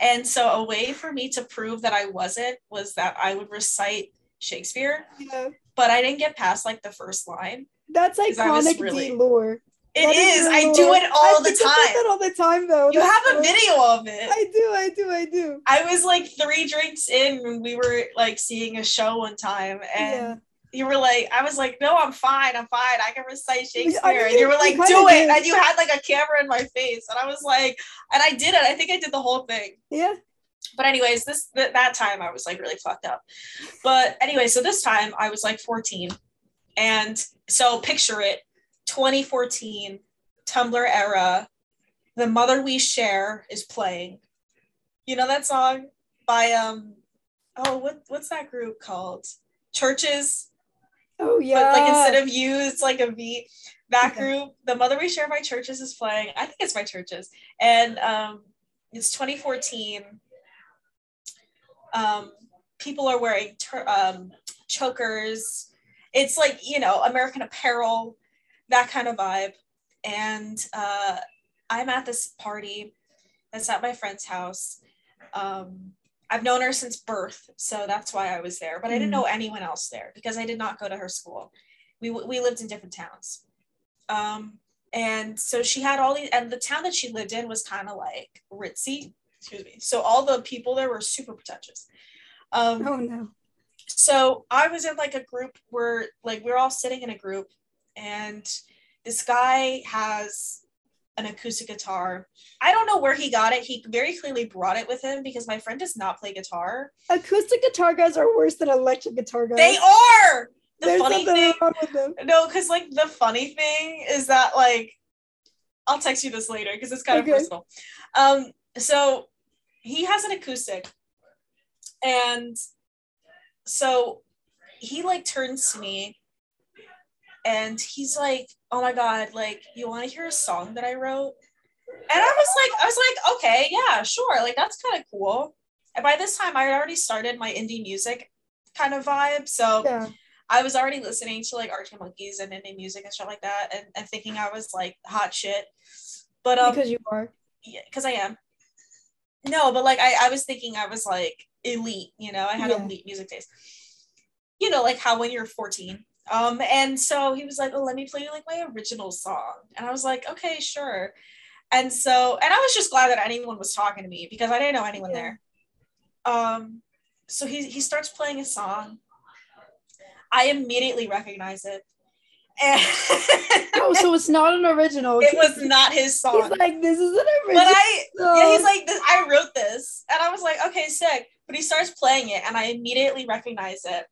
and so a way for me to prove that I wasn't was that I would recite Shakespeare Yeah. but I didn't get past like the first line That's 'Cause I was iconic really- D lore. It That is your I lore. do it all I the about that time all the time, though. you That's have a video of it I do, I do, I do. I was like three drinks in when we were like seeing a show one time, and Yeah. you were like, I was like, no, I'm fine, I'm fine, I can recite Shakespeare. I mean, and you were like, do it. did. And you had like a camera in my face, and I was like, and I did it. I think I did the whole thing. Yeah. But anyways, this th- that time I was like really fucked up. But anyway, so this time I was like 14, and so picture it, 2014, Tumblr era, The Mother We Share is playing. You know that song by um oh what what's that group called? CHVRCHES. Oh yeah. But like instead of you, it's like a V. That Okay. group, The Mother We Share by CHVRCHES is playing. I think it's by CHVRCHES. And um it's 2014. Um people are wearing um chokers. It's like, you know, American apparel, that kind of vibe. And uh I'm at this party that's at my friend's house. Um, I've known her since birth, so that's why I was there. But I didn't Mm. know anyone else there because I did not go to her school. We we lived in different towns, um, and so she had all these. And the town that she lived in was kind of like ritzy. Excuse me. So all the people there were super pretentious. Um, Oh no. So I was in like a group where like we are all sitting in a group and this guy has an acoustic guitar. I don't know where he got it. He very clearly brought it with him because my friend does not play guitar. Acoustic guitar guys are worse than electric guitar guys. They are. The There's funny thing wrong with them. No, because like the funny thing is that like I'll text you this later because it's kind Okay. of personal. Um, so he has an acoustic, and so he like turns to me, and he's like, "Oh my god, like you want to hear a song that I wrote?" And I was like, I was like, okay, yeah, sure, like that's kind of cool. And by this time, I had already started my indie music kind of vibe, so. Yeah. I was already listening to like Arctic Monkeys and indie music and stuff like that, and, and thinking I was like hot shit. But um, because you are. yeah, because I am. No, but like I, I was thinking I was like elite, you know, I had Yeah. elite music taste. You know, like how when you're 14. Um, and so he was like, Oh, let me play you like my original song. And I was like, Okay, sure. And so, and I was just glad that anyone was talking to me because I didn't know anyone Yeah. there. Um, so he he starts playing a song. I immediately recognize it. And Oh, so it's not an original. it was not his song. He's like, this is an original. but. I yeah, he's like, this, I wrote this. And I was like, okay, sick. But he starts playing it and I immediately recognize it.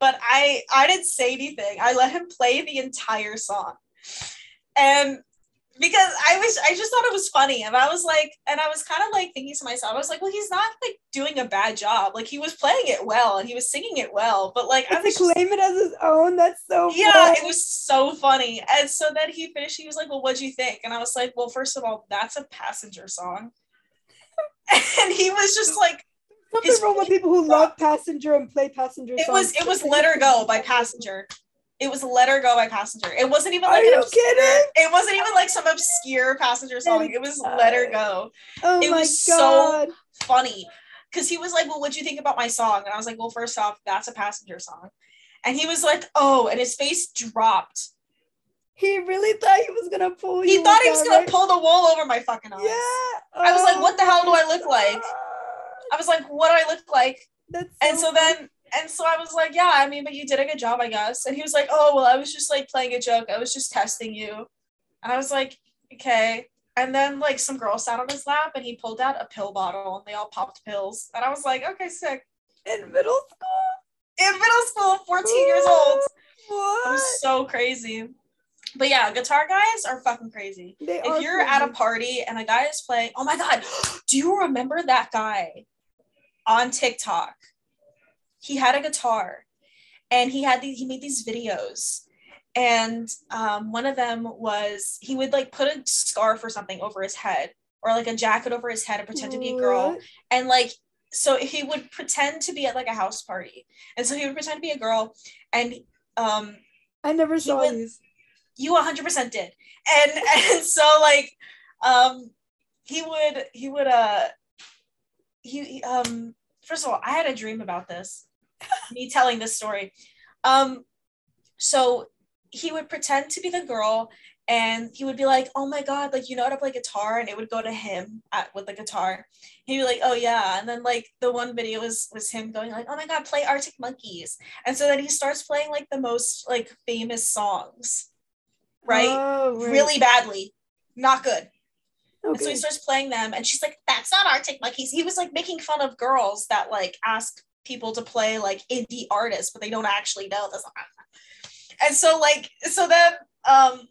But I I didn't say anything. I let him play the entire song. And because I was I just thought it was funny. And I was like, and I was kind of like thinking to myself, I was like, well, he's not like doing a bad job. Like he was playing it well and he was singing it well. But like I to was just, claim it as his own. That's so. yeah, it was so funny. And so then he finished, he was like, Well, what'd you think? And I was like, Well, first of all, that's a passenger song. And he was just like, Something his- wrong with people who love Passenger and play Passenger. It songs. was it was Let Her Go by Passenger. It was Let Her Go by Passenger. It wasn't even Are like you an obscure, kidding? it wasn't even like some obscure passenger song. It was Let Her Go. Oh it my was so- Funny. Cause he was like, Well, what'd you think about my song? And I was like, Well, first off, that's a passenger song. And he was like, Oh, and his face dropped. He really thought he was gonna pull you. He thought he was gonna right? pull the wool over my fucking eyes. Yeah. I was like, Oh what the hell do I look like? I was like, what do I look like? That's And so then, and so I was like, yeah, I mean, but you did a good job, I guess. And he was like, oh, well, I was just like playing a joke. I was just testing you. And I was like, okay. And then like some girl sat on his lap and he pulled out a pill bottle and they all popped pills. And I was like, okay, sick. in middle school. In middle school, 14 years old. It What? was so crazy. But yeah, guitar guys are fucking crazy. They if you're at a party and a guy is playing, oh my god, do you remember that guy on TikTok? He had a guitar and he had these he made these videos. And um, one of them was he would like put a scarf or something over his head or like a jacket over his head and pretend to be a girl. And like so he would pretend to be at like a house party. And so he would pretend to be a girl and um I never saw would- these. you 100% did and and so like um he would he would uh he he, um first of all i had a dream about this me telling this story. Um so he would pretend to be the girl and he would be like oh my god like you know how to play guitar? And it would go to him at, with the guitar. He'd be like oh yeah. And then like the one video was was him going like oh my god play arctic monkeys. And so then he starts playing like the most like famous songs right? Oh, right. really badly. Not good and so he starts playing them and she's like that's not arctic monkeys he was like making fun of girls that like ask people to play like indie artists but they don't actually know this and so like so then um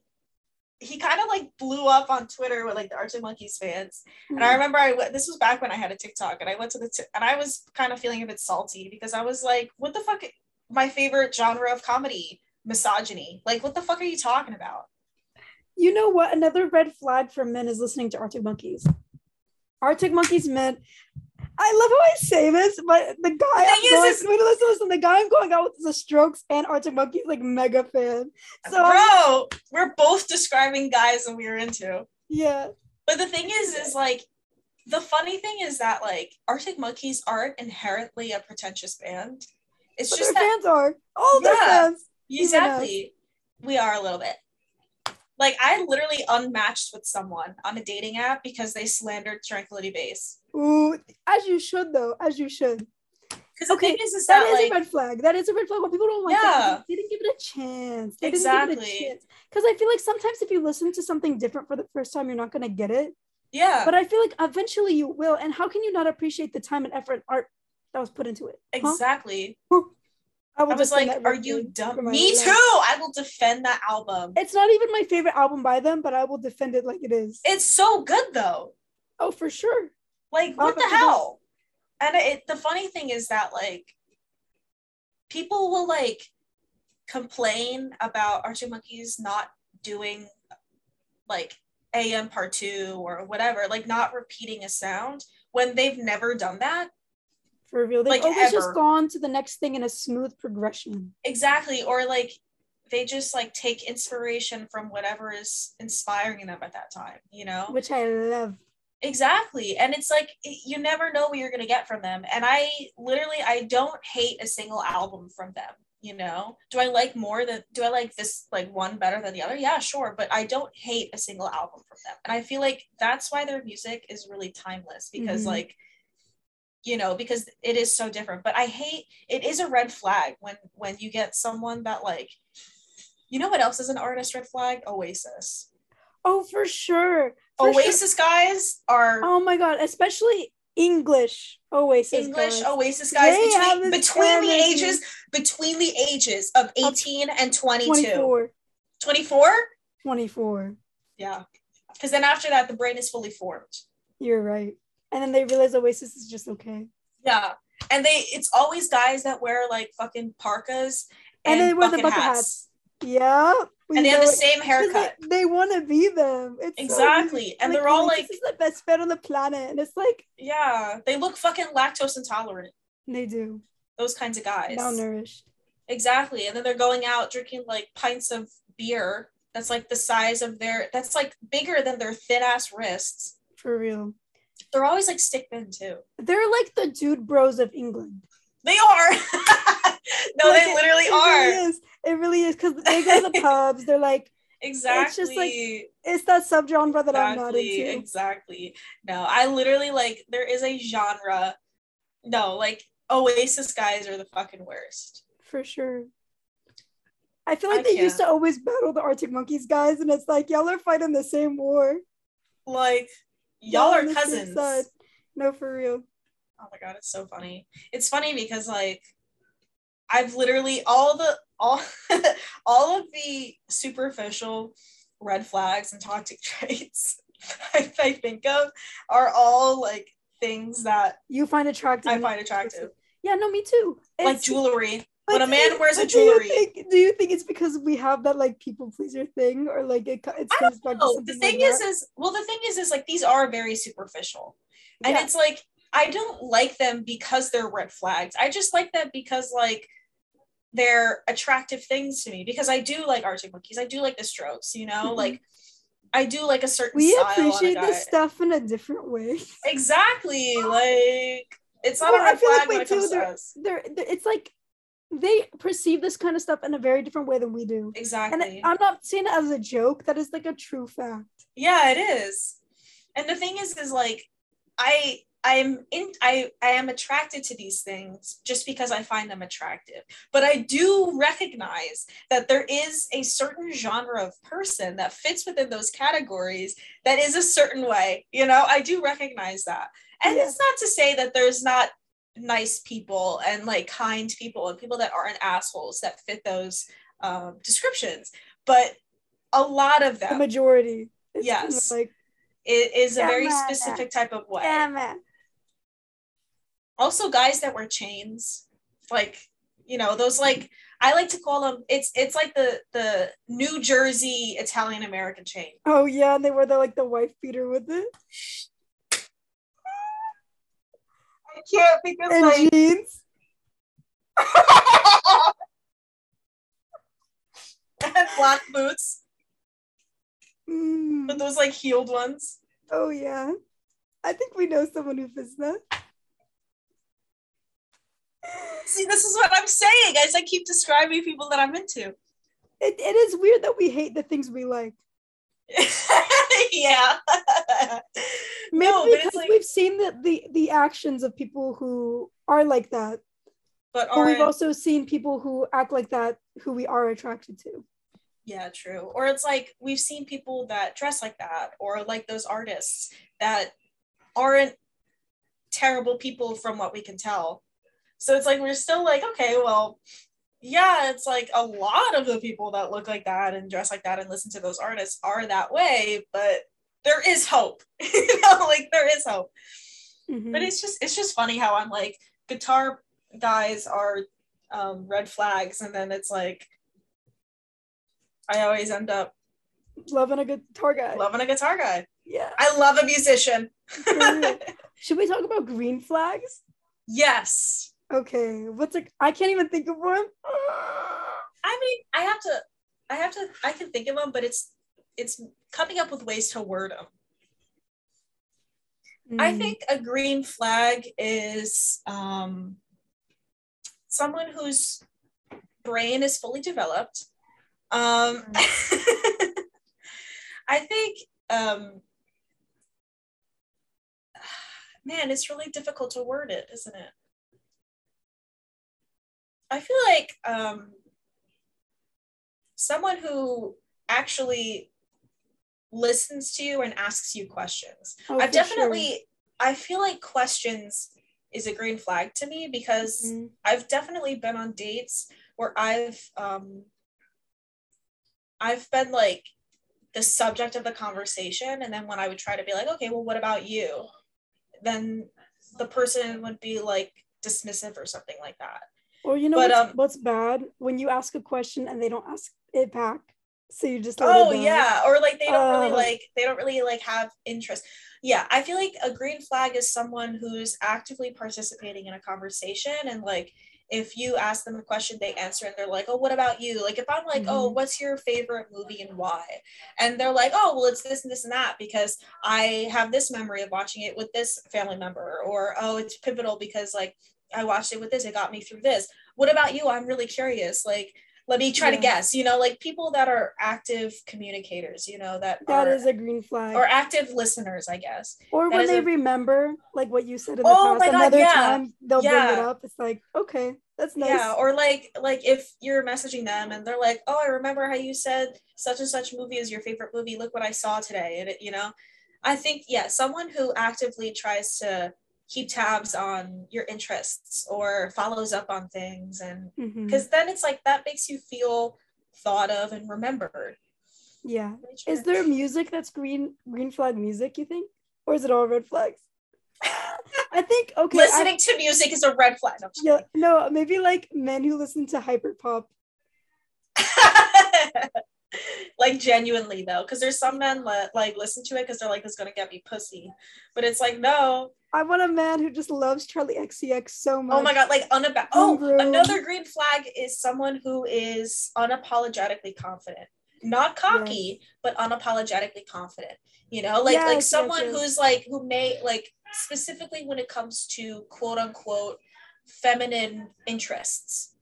he kind of like blew up on Twitter with like the Arctic Monkeys fans. And Mm-hmm. I remember I went, this was back when I had a TikTok and I went to the, t- and I was kind of feeling a bit salty because I was like, what the fuck? My favorite genre of comedy, misogyny. Like, what the fuck are you talking about? You know what? Another red flag for men is listening to Arctic Monkeys. Arctic Monkeys men. I love how I say this, but the guy I'm thing is, going, is- wait, listen, listen, the guy I'm going out with is a Strokes and Arctic Monkeys like mega fan. So Bro, we're both describing guys that we are into. yeah, But the thing is, is like, the funny thing is that like Arctic Monkeys aren't inherently a pretentious band. It's but just their that fans are all their Yeah. fans. Exactly. We are a little bit. Like I literally unmatched with someone on a dating app because they slandered Tranquility Base. Ooh, as you should though, as you should. Because the Okay, thing is, is That that, is like a red flag. That is a red flag. When people don't like that, Yeah. they didn't give it a chance. They didn't Exactly. give it a chance. Because I feel like sometimes if you listen to something different for the first time, you're not gonna get it. yeah, But I feel like eventually you will. And how can you not appreciate the time and effort and art that was put into it? Huh? I, I was like, are you dumb? Me too. I will defend that album. It's not even my favorite album by them, but I will defend it like it is. It's so good though. oh, for sure. Like what the hell? And it the funny thing is that like people will like complain about Arctic Monkeys not doing like AM part two or whatever, like not repeating a sound when they've never done that. For real. They've Like, always ever. just gone to the next thing in a smooth progression. Exactly. Or like they just like take inspiration from whatever is inspiring them at that time, you know? Which I love. Exactly. And it's like you never know what you're going to get from them. And I literally I don't hate a single album from them, you know? Do I like more than do I like this like one better than the other? Yeah, sure, but I don't hate a single album from them. And I feel like that's why their music is really timeless because Mhm. like you know, because it is so different. But I hate it is a red flag when when you get someone that like you know what else is an artist red flag? Oasis. Oh, for sure. For sure. Oasis guys are Oh my god, especially English Oasis. English guys. Oasis guys They between between the ages between the ages of 18 and 22. 24. 24? 24. Yeah. Because then after that, the brain is fully formed. You're right. And then they realize Oasis is just okay. Yeah. And they it's always guys that wear like fucking parkas And and, they wear the bucket hats. hats. Yeah. And they have the it. same haircut. They, they want to be them. It's Exactly. easy. And they're all Oasis like, is the best band on the planet. And it's like, yeah, they look fucking lactose intolerant. they do. Those kinds of guys. Malnourished. Exactly. And then they're going out drinking like pints of beer that's like the size of their that's like bigger than their thin ass wrists. For real. They're always like stick thin too. They're like the dude bros of England. They are. no, Like, they literally it are. Really is. It really is because they go to the pubs. They're like, Exactly. It's just like- it's that subgenre that I'm not exactly. into. Exactly. No, I literally like there is a genre. No, like Oasis guys are the fucking worst. For sure. I feel like I they used can't. to always battle the Arctic Monkeys guys, and it's like y'all are fighting the same war. Like y'all are cousins. side. No, for real. Oh my god, it's so funny. It's funny because like I've literally all the all all of the superficial red flags and toxic traits I, I think of are all like things that You find attractive. I find attractive. Yeah, no, me too. Like jewelry. But when a man wears a but do you jewelry. think- Do you think it's because we have that like people pleaser thing, or like it, it's I don't know. The thing like is that? is well the thing is is like these are very superficial. And Yeah. it's like I don't like them because they're red flags. I just like them because like they're attractive things to me because I do like Arctic Monkeys. I do like the Strokes, you know, Mhm. like I do like a certain we style on a appreciate this stuff in a different way. Exactly. Like it's not Well, a I red feel like flag when it comes do. to us. they're, they're- it's like they perceive this kind of stuff in a very different way than we do. Exactly. And I'm not saying it as a joke. That is like a true fact. yeah, it is. And the thing is is like I I'm in I I am attracted to these things just because I find them attractive. But I do recognize that there is a certain genre of person that fits within those categories that is a certain way. You know, I do recognize that. And Yeah. it's not to say that there's not nice people and like kind people and people that aren't assholes that fit those um, descriptions. But a lot of them, The majority. It's kind of Yes. Like, it is a very specific type of way. also guys that wear chains like you know those like i like to call them it's it's like the the new jersey italian american chain Oh yeah, and they wear the like the wife beater with it can't because and like jeans. and black boots Mm. but those like heeled ones Oh yeah, I think we know someone who fits that. see this is what i'm saying as i keep describing people that i'm into It, it is weird that we hate the things we like. yeah Maybe no but because it's like we've seen the, the the actions of people who are like that, but but we've also seen people who act like that who we are attracted to. Yeah, true. Or it's like we've seen people that dress like that, or like those artists that aren't terrible people from what we can tell. So it's like we're still like, okay, well, yeah, it's like a lot of the people that look like that and dress like that and listen to those artists are that way, but there is hope. you know, like there is hope. Mhm. But it's just it's just funny how I'm like guitar guys are um, red flags, and then it's like I always end up Loving a good guitar guy. loving a guitar guy. yeah. I love a musician. Should we talk about green flags? yes. Okay. What's a? I can't even think of one. I mean, I have to, I have to, I can think of them, but it's, it's coming up with ways to word them. I Mm. think a green flag is um, someone whose brain is fully developed. Um, I think, um, man, it's really difficult to word it, isn't it? I feel like um, someone who actually listens to you and asks you questions. Oh, I've for sure. definitely, I feel like questions is a green flag to me because Mhm. I've definitely been on dates where I've um I've been like the subject of the conversation and then when I would try to be like, okay, well what about you? Then the person would be like dismissive or something like that. Or you know But, what's, um, what's bad when you ask a question and they don't ask it back, so you just Oh yeah, or like they don't really Uh. like they don't really like have interest. Yeah, I feel like a green flag is someone who's actively participating in a conversation and like if you ask them a question, they answer and they're like, "Oh, what about you?" Like if I'm like, "Oh, Mhm. what's your favorite movie and why?" and they're like, "Oh, well, it's this and this and that because I have this memory of watching it with this family member," or "Oh, it's pivotal because like I watched it with this, it got me through this." What about you? I'm really curious. Like let me try to guess you know like people that are active communicators you know that That are, is a green flag. or active listeners i guess or that when they a- remember like what you said in the Oh past another yeah. time they'll bring it up it's like okay that's nice yeah or like like if you're messaging them and they're like oh i remember how you said such and such movie is your favorite movie look what i saw today and it you know i think yeah someone who actively tries to keep tabs on your interests or follows up on things. And mm-hmm. because then it's like that makes you feel thought of and remembered. Yeah. Is there music that's green green flag music you think? Or is it all red flags? I think okay I- listening to music is a red flag. Yeah no maybe like men who listen to hyper pop like genuinely though because there's some men that like listen to it because they're like it's gonna get me pussy. But it's like no i want a man who just loves Charli XCX so much oh my god like unab- oh another green flag is someone who is unapologetically confident. Not cocky but unapologetically confident you know? Like Yes, like someone yes. who's like who may like specifically when it comes to quote unquote feminine interests.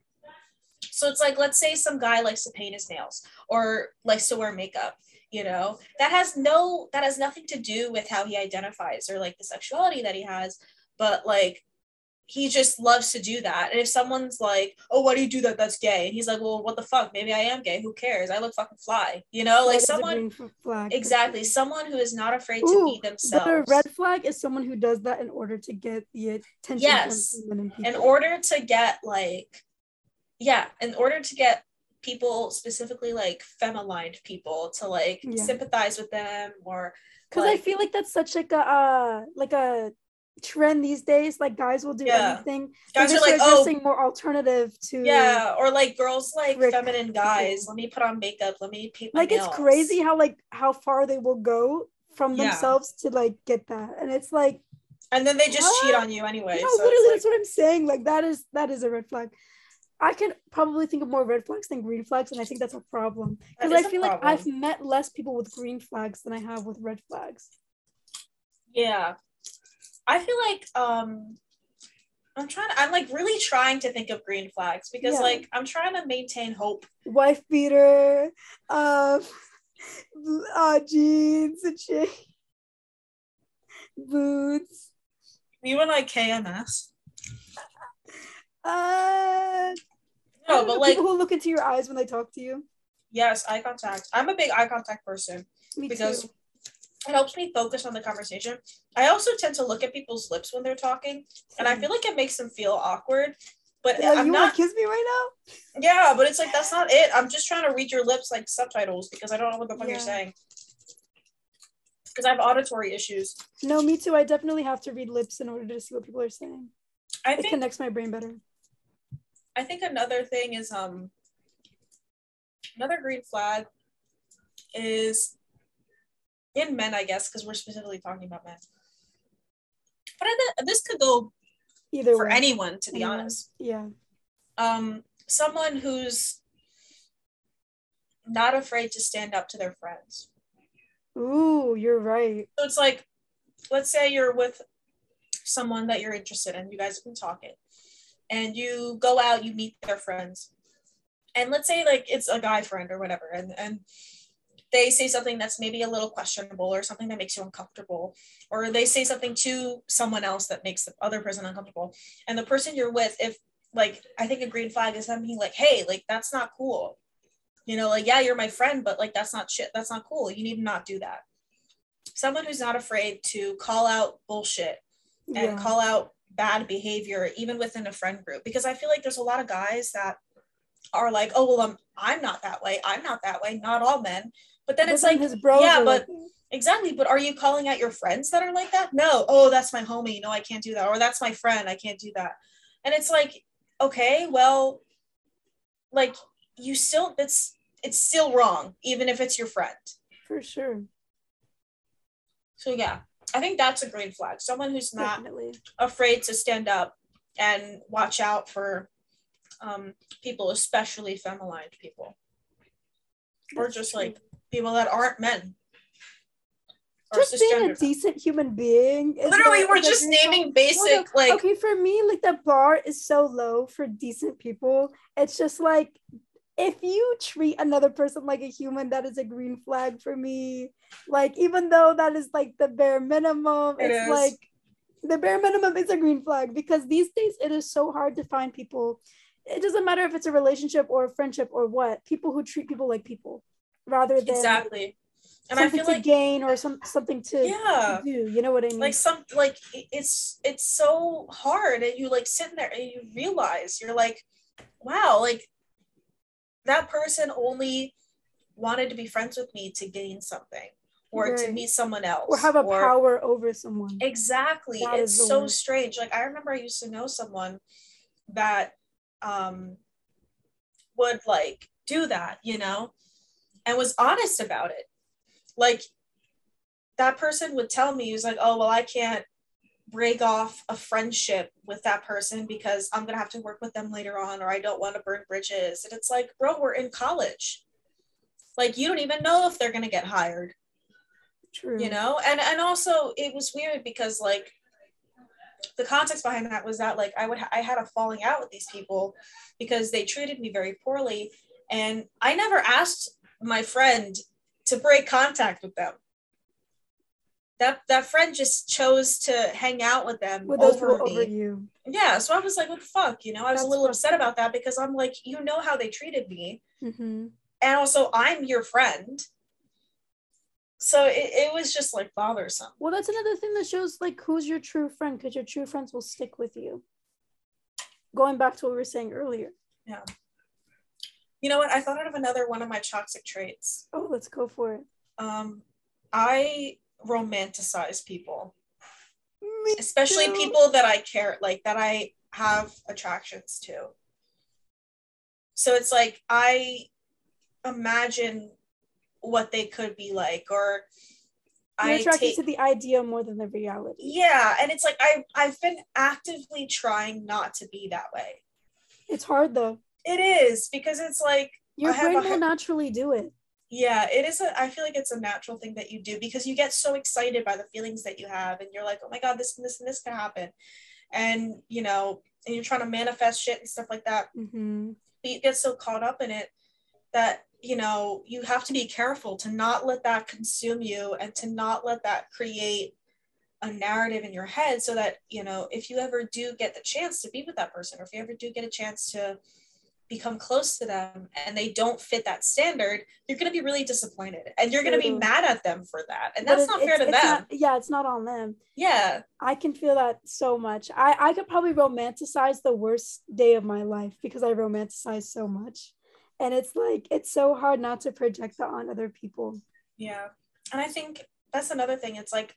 So it's like let's say some guy likes to paint his nails or likes to wear makeup you know that has no that has nothing to do with how he identifies or like the sexuality that he has but like he just loves to do that. And if someone's like oh why do you do that? That's gay. And he's like well what the fuck? Maybe i am gay. Who cares? I look fucking fly. You know like someone flag? Exactly. Someone who is not afraid to Ooh, be but a red flag is someone who does that in order to get the attention Yes. from feminine people. in order to get like yeah in order to get people specifically like fem-aligned people to like Yeah. sympathize with them or because I feel like that's such like a uh like a trend these days. Like guys will do Yeah. anything. guys They're like oh more alternative to yeah or like girls like Rick feminine guys let me put on makeup let me paint like it's crazy how like how far they will go from Yeah. themselves to like get that and it's like and then they just cheat on you anyway no so literally it's that's what i'm saying like that is that is a red flag i can probably think of more red flags than green flags and i think that's a problem because i feel like i've met less people with green flags than i have with red flags Yeah. I feel like um I'm trying to I'm like really trying to think of green flags because Yeah. like I'm trying to maintain hope. wife beater um uh jeans and shit boots You and like KMS. uh No, but like people who look into your eyes when they talk to you yes, eye contact. I'm a big eye contact person me because too it helps me focus on the conversation. I also tend to look at people's lips when they're talking and I feel like it makes them feel awkward. But They're I'm you not kiss me right now. yeah, but it's like that's not it. I'm just trying to read your lips like subtitles because I don't know what the fuck Yeah. you're saying. Because I have auditory issues. No, me too. I definitely have to read lips in order to see what people are saying. I It think connects my brain better. I think another thing is um another green flag is in men, I guess, because we're specifically talking about men. But I thi- this could go Either for way. anyone, to be Anyone. honest. Yeah. Um, someone who's not afraid to stand up to their friends. Ooh, you're right. So it's like, let's say you're with someone that you're interested in, you guys have been talking, and you go out, you meet their friends. And let's say like it's a guy friend or whatever, and, and they say something that's maybe a little questionable or something that makes you uncomfortable, or they say something to someone else that makes the other person uncomfortable. And the person you're with, if like I think a green flag is them being like, hey, like that's not cool. You know, like, yeah, you're my friend, but like that's not shit. That's not cool. You need to not do that someone who's not afraid to call out bullshit and Yeah. call out bad behavior even within a friend group because i feel like there's a lot of guys that are like oh well i'm i'm not that way. I'm not that way. Not all men. But then But it's then like yeah but like, mm. exactly but are you calling out your friends that are like that? No. Oh that's my homie. No i can't do that. Or that's my friend. I can't do that. And it's like okay well like you still it's it's still wrong even if it's your friend. For sure. So yeah, I think that's a green flag. Someone who's not Definitely. afraid to stand up and watch out for um, people, especially femme-aligned people, or just like people that aren't men. Just being a decent human being. Literally, the- we're just naming basic like okay for me like the bar is so low for decent people it's just like if you treat another person like a human that is a green flag for me like even though that is like the bare minimum It it's is. like the bare minimum is a green flag because these days it is so hard to find people it doesn't matter if it's a relationship or a friendship or what people who treat people like people rather than exactly. And I something feel to like gain or some something to, to yeah, do you know what i mean like some like it's it's so hard, and you like sitting there and you realize you're like, wow, like that person only wanted to be friends with me to gain something or to Right. meet someone else or have a power over someone exactly That it's so word. strange like i remember i used to know someone that um would like do that you know and was honest about it like that person would tell me he was like oh well i can't break off a friendship with that person because i'm gonna have to work with them later on or i don't want to burn bridges. And it's like bro we're in college. Like you don't even know if they're gonna get hired. True. You know? And and also it was weird because like the context behind that was that like i would ha- i had a falling out with these people because they treated me very poorly. And i never asked my friend to break contact with them that that friend just chose to hang out with them with over me. over you. Yeah so i was like what the fuck you know? I was That's a little upset about that because i'm like you know how they treated me. Hmm and also i'm your friend. So it, it was just like bothersome. Well that's another thing that shows like who's your true friend because your true friends will stick with you. Going back to what we were saying earlier. Yeah. You know what? I thought of another one of my toxic traits. Oh, let's go for it. Um, I romanticize people, Me especially too. people that I care, like that I have attractions to. So it's like I imagine what they could be like, or You're I attracted take to the idea more than the reality. yeah, and it's like I I've been actively trying not to be that way. It's hard though. It is because it's like Your I have brain a- will naturally do it. Yeah, it is a I feel like it's a natural thing that you do because you get so excited by the feelings that you have and you're like, "Oh my god, this and this and this can happen." And, you know, and you're trying to manifest shit and stuff like that. hmm But you get so caught up in it that, you know, you have to be careful to not let that consume you and to not let that create a narrative in your head so that, you know, if you ever do get the chance to be with that person or if you ever do get a chance to become close to them and they don't fit that standard, you're going to be really disappointed and you're going to be mad at them for that. And that's not fair to them. not- yeah, it's not on them. yeah. I can feel that so much. I, I could probably romanticize the worst day of my life because I romanticize so much. And it's like, it's so hard not to project that on other people. Yeah. And I think that's another thing. It's like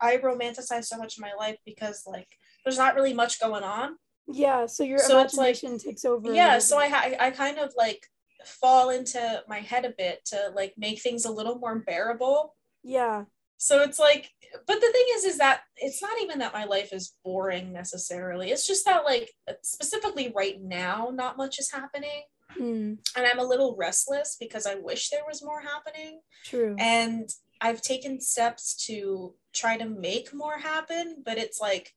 I romanticize so much in my life because like there's not really much going on. Yeah. So your So it's like- imagination takes over. Yeah, so. I ha- I kind of like fall into my head a bit to like make things a little more bearable. yeah. So it's like but the thing is is that it's not even that my life is boring necessarily. It's just that like specifically right now not much is happening Mm, and I'm a little restless because I wish there was more happening. true. and I've taken steps to try to make more happen, but it's like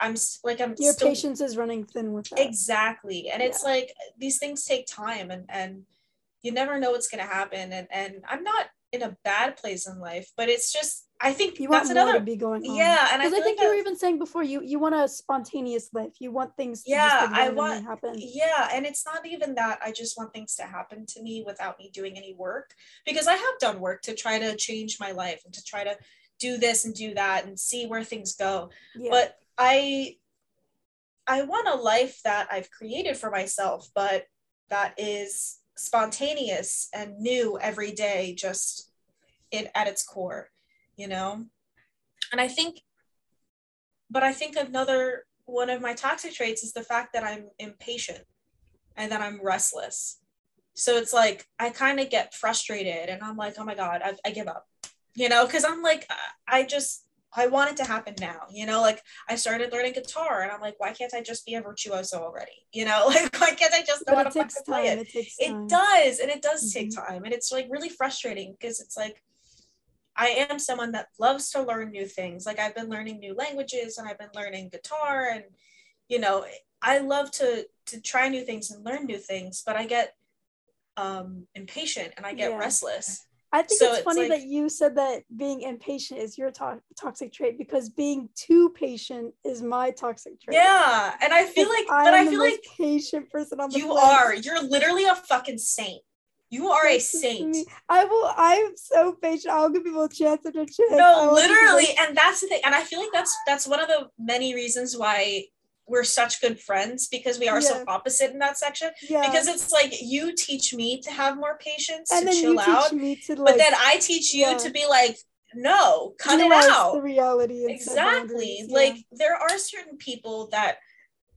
I'm like I'm Your still patience is running thin with that. exactly, and it's like these things take time, and and you never know what's gonna happen, and and I'm not in a bad place in life, but it's just I think you that's more another to be going on. yeah, and I, I, think like you were even saying before, you you want a spontaneous life. You want things to Yeah, I want- happen. Yeah, and it's not even that I just want things to happen to me without me doing any work because I have done work to try to change my life and to try to do this and do that and see where things go. Yeah. But I I want a life that I've created for myself, but that is spontaneous and new every day just it at its core, you know? And I think but I think another one of my toxic traits is the fact that I'm impatient and that I'm restless. So it's like I kind of get frustrated and I'm like, oh my God, I, I give up, you know, because I'm like, I- I just, I want it to happen now, you know, like I started learning guitar and I'm like, why can't I just be a virtuoso already? You know, like, why can't I just know how to fucking play time. it? It takes It does, and it does take Mhm. time, and it's like really frustrating because it's like I am someone that loves to learn new things. Like I've been learning new languages and I've been learning guitar and you know, I love to to try new things and learn new things, but I get um impatient and I get Yeah. restless. I think So it's, it's funny like- that you said that being impatient is your to- toxic trait because being too patient is my toxic trait. Yeah, and I feel Like, but I feel like patient person on the you planet. are. You're literally a fucking saint. You are a saint. I will. I'm so patient. I'll give people a chance after chance. No will just be literally and that's the thing and i feel like that's that's one of the many reasons why we're such good friends because we are so opposite in that section yeah. because it's like you teach me to have more patience and to chill you out to like. but then i teach you yeah. to be like no cut it out The reality. exactly like yeah. there are certain people that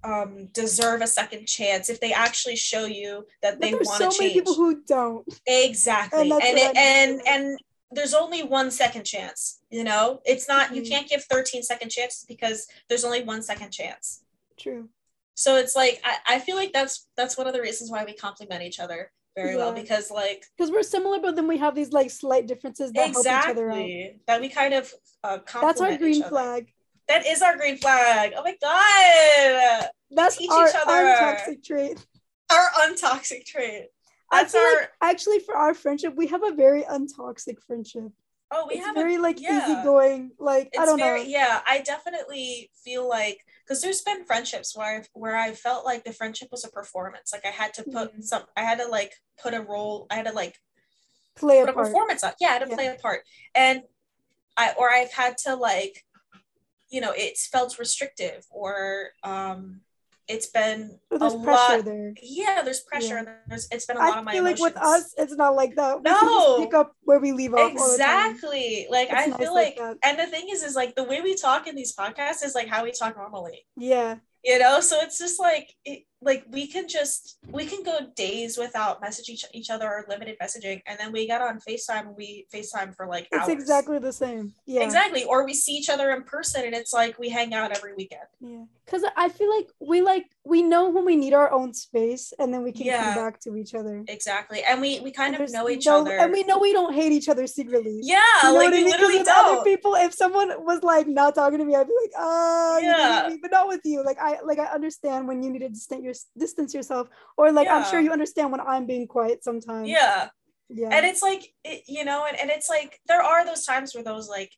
um deserve a second chance if they actually show you that But they want so to many change people who don't. Exactly. And And it, and and there's only one second chance, you know? It's not you Mhm. can't give 13 second chances because there's only one second chance. True. So it's like I, I feel like that's that's one of the reasons why we complement each other very well because like Because we're similar, but then we have these like slight differences that help each other out. exactly that we kind of uh That's our green flag. That is our green flag. Oh my god. That's teach our each other. untoxic trait. Our untoxic trait. I That's feel our like actually for our friendship, we have a very untoxic friendship. oh we it's have very a, like yeah. easygoing. Like I don't very know. yeah i definitely feel like because there's been friendships where I've, where i felt like the friendship was a performance like i had to put Mhm. some i had to like put a role i had to like Play a a performance on yeah i had to Yeah. play a part and i or i've had to like you know it's felt restrictive or um it's been oh, So there's a pressure lot. there. Yeah, there's pressure. Yeah. and There's it's been a lot I of my feel like with us, it's not like that. We No. just pick up where we leave off. all the time. exactly. Like It's I nice feel like like, and the thing is, is like the way we talk in these podcasts is like how we talk normally. Yeah. You know, so it's just like it, like we can just we can go days without messaging each, each other or limited messaging, and then we get on Facetime. We Facetime for like It's hours. exactly the same. Yeah. Exactly. Or we see each other in person, and it's like we hang out every weekend. Yeah. Cause I feel like we like we know when we need our own space and then we can Yeah. come back to each other. Exactly, and we we kind And of know each no- other. And we know we don't hate each other secretly. yeah, You know like what I we mean? literally with other don't. people, if someone was like not talking to me, I'd be like, oh, Yeah. me, but not with you. Like I like I understand when you need to distance your distance yourself, or like I'm sure you understand when I'm being quiet sometimes. Yeah. yeah, and it's like it, you know and, and it's like there are those times where those like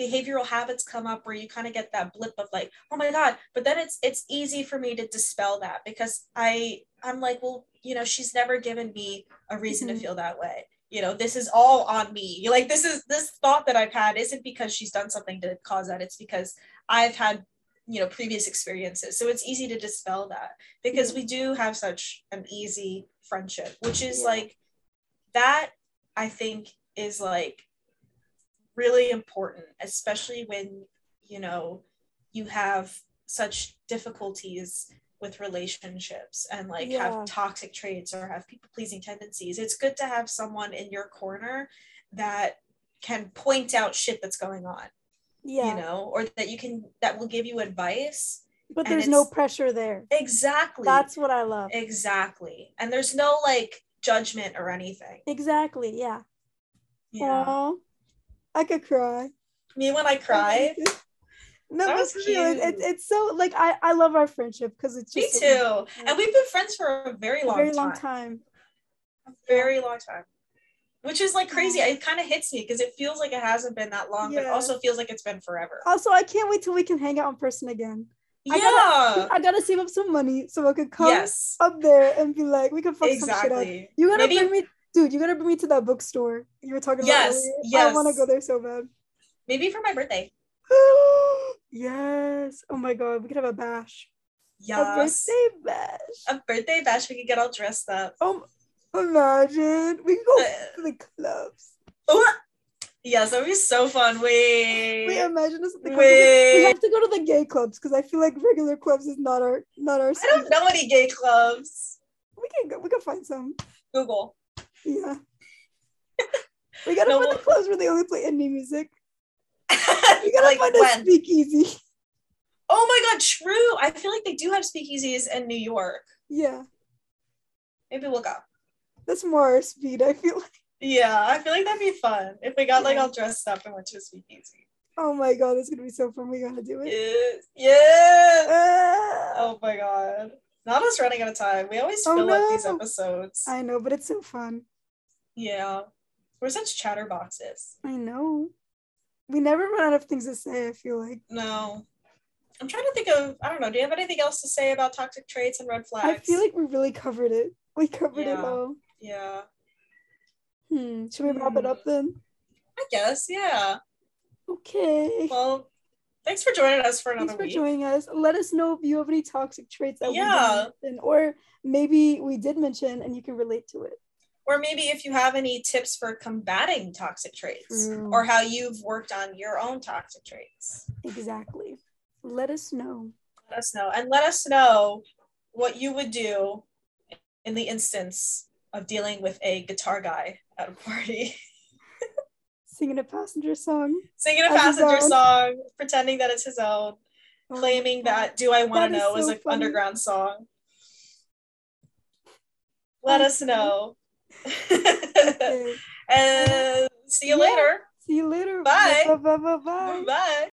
behavioral habits come up where you kind of get that blip of like oh my god but then it's it's easy for me to dispel that because i i'm like well you know she's never given me a reason Mhm. to feel that way. You know this is all on me. Like this is this thought that i've had isn't because she's done something to cause that. It's because i've had you know previous experiences. So it's easy to dispel that because we do have such an easy friendship which is Yeah. like that i think is like really important especially when you know you have such difficulties with relationships and like Yeah. have toxic traits or have people pleasing tendencies it's good to have someone in your corner that can point out shit that's going on yeah. you know or that you can that will give you advice but there's no pressure there. exactly That's what I love. exactly and there's no like judgment or anything Exactly. Yeah. yeah Aw, I could cry. me when i cry No, That was real, it, it- cute. it's so like I I love our friendship because it's me just so too easy. and we've been friends for a very a long very time long time. a very long time which is like crazy it kind of hits me because it feels like it hasn't been that long but it also feels like it's been forever Also, I can't wait till we can hang out in person again. I yeah gotta- I gotta save up some money so I could come yes up there and be like, we can fuck some shit up. exactly You gotta Maybe- bring me, dude. You gotta bring me to that bookstore you were talking about. Yes, earlier. I want to go there so bad. maybe for my birthday yes. Oh my god, we could have a bash. A birthday bash. a birthday bash we could get all dressed up Oh, imagine we can go Uh, to the clubs. Oh, yes that would be so fun wait Wait, imagine us at the clubs. Wait. We have to go to the gay clubs because I feel like regular clubs is not our not our. I don't know any gay clubs. We can go. We can find some. Google. Yeah. We gotta No, find the clubs where they only play indie music. We gotta like find a when? speakeasy. Oh my god, true. I feel like they do have speakeasies in New York. Yeah, Maybe we'll go. that's more our speed. I feel like. Yeah, I feel like that'd be fun if we got like all dressed up and went to a speakeasy. Oh my god, it's gonna be so fun. We gotta do it. Yes. Yes. Ah, Oh my god. Not us running out of time. We always Oh, fill up these episodes. I know, but it's so fun. Yeah. We're such chatterboxes. I know. We never run out of things to say. I feel like. No. I'm trying to think of I don't know. Do you have anything else to say about toxic traits and red flags? I feel like we really covered it. We covered it all. Yeah. Hmm. Should we wrap it up then? I guess, yeah. Okay. Well, thanks for joining us for another Thanks for week. joining us. Let us know if you have any toxic traits that Yeah. we didn't mention, or maybe we did mention and you can relate to it. or maybe if you have any tips for combating toxic traits True. or how you've worked on your own toxic traits. Exactly. Let us know. Let us know. And let us know what you would do in the instance of dealing with a guitar guy at a party. Singing a passenger song. Singing a passenger song, pretending that it's his own, Oh claiming that Do I Want to Know is so an funny. underground song. Let Oh, us know. Okay. and see you Yeah. later. See you later. Bye bye bye bye. Bye.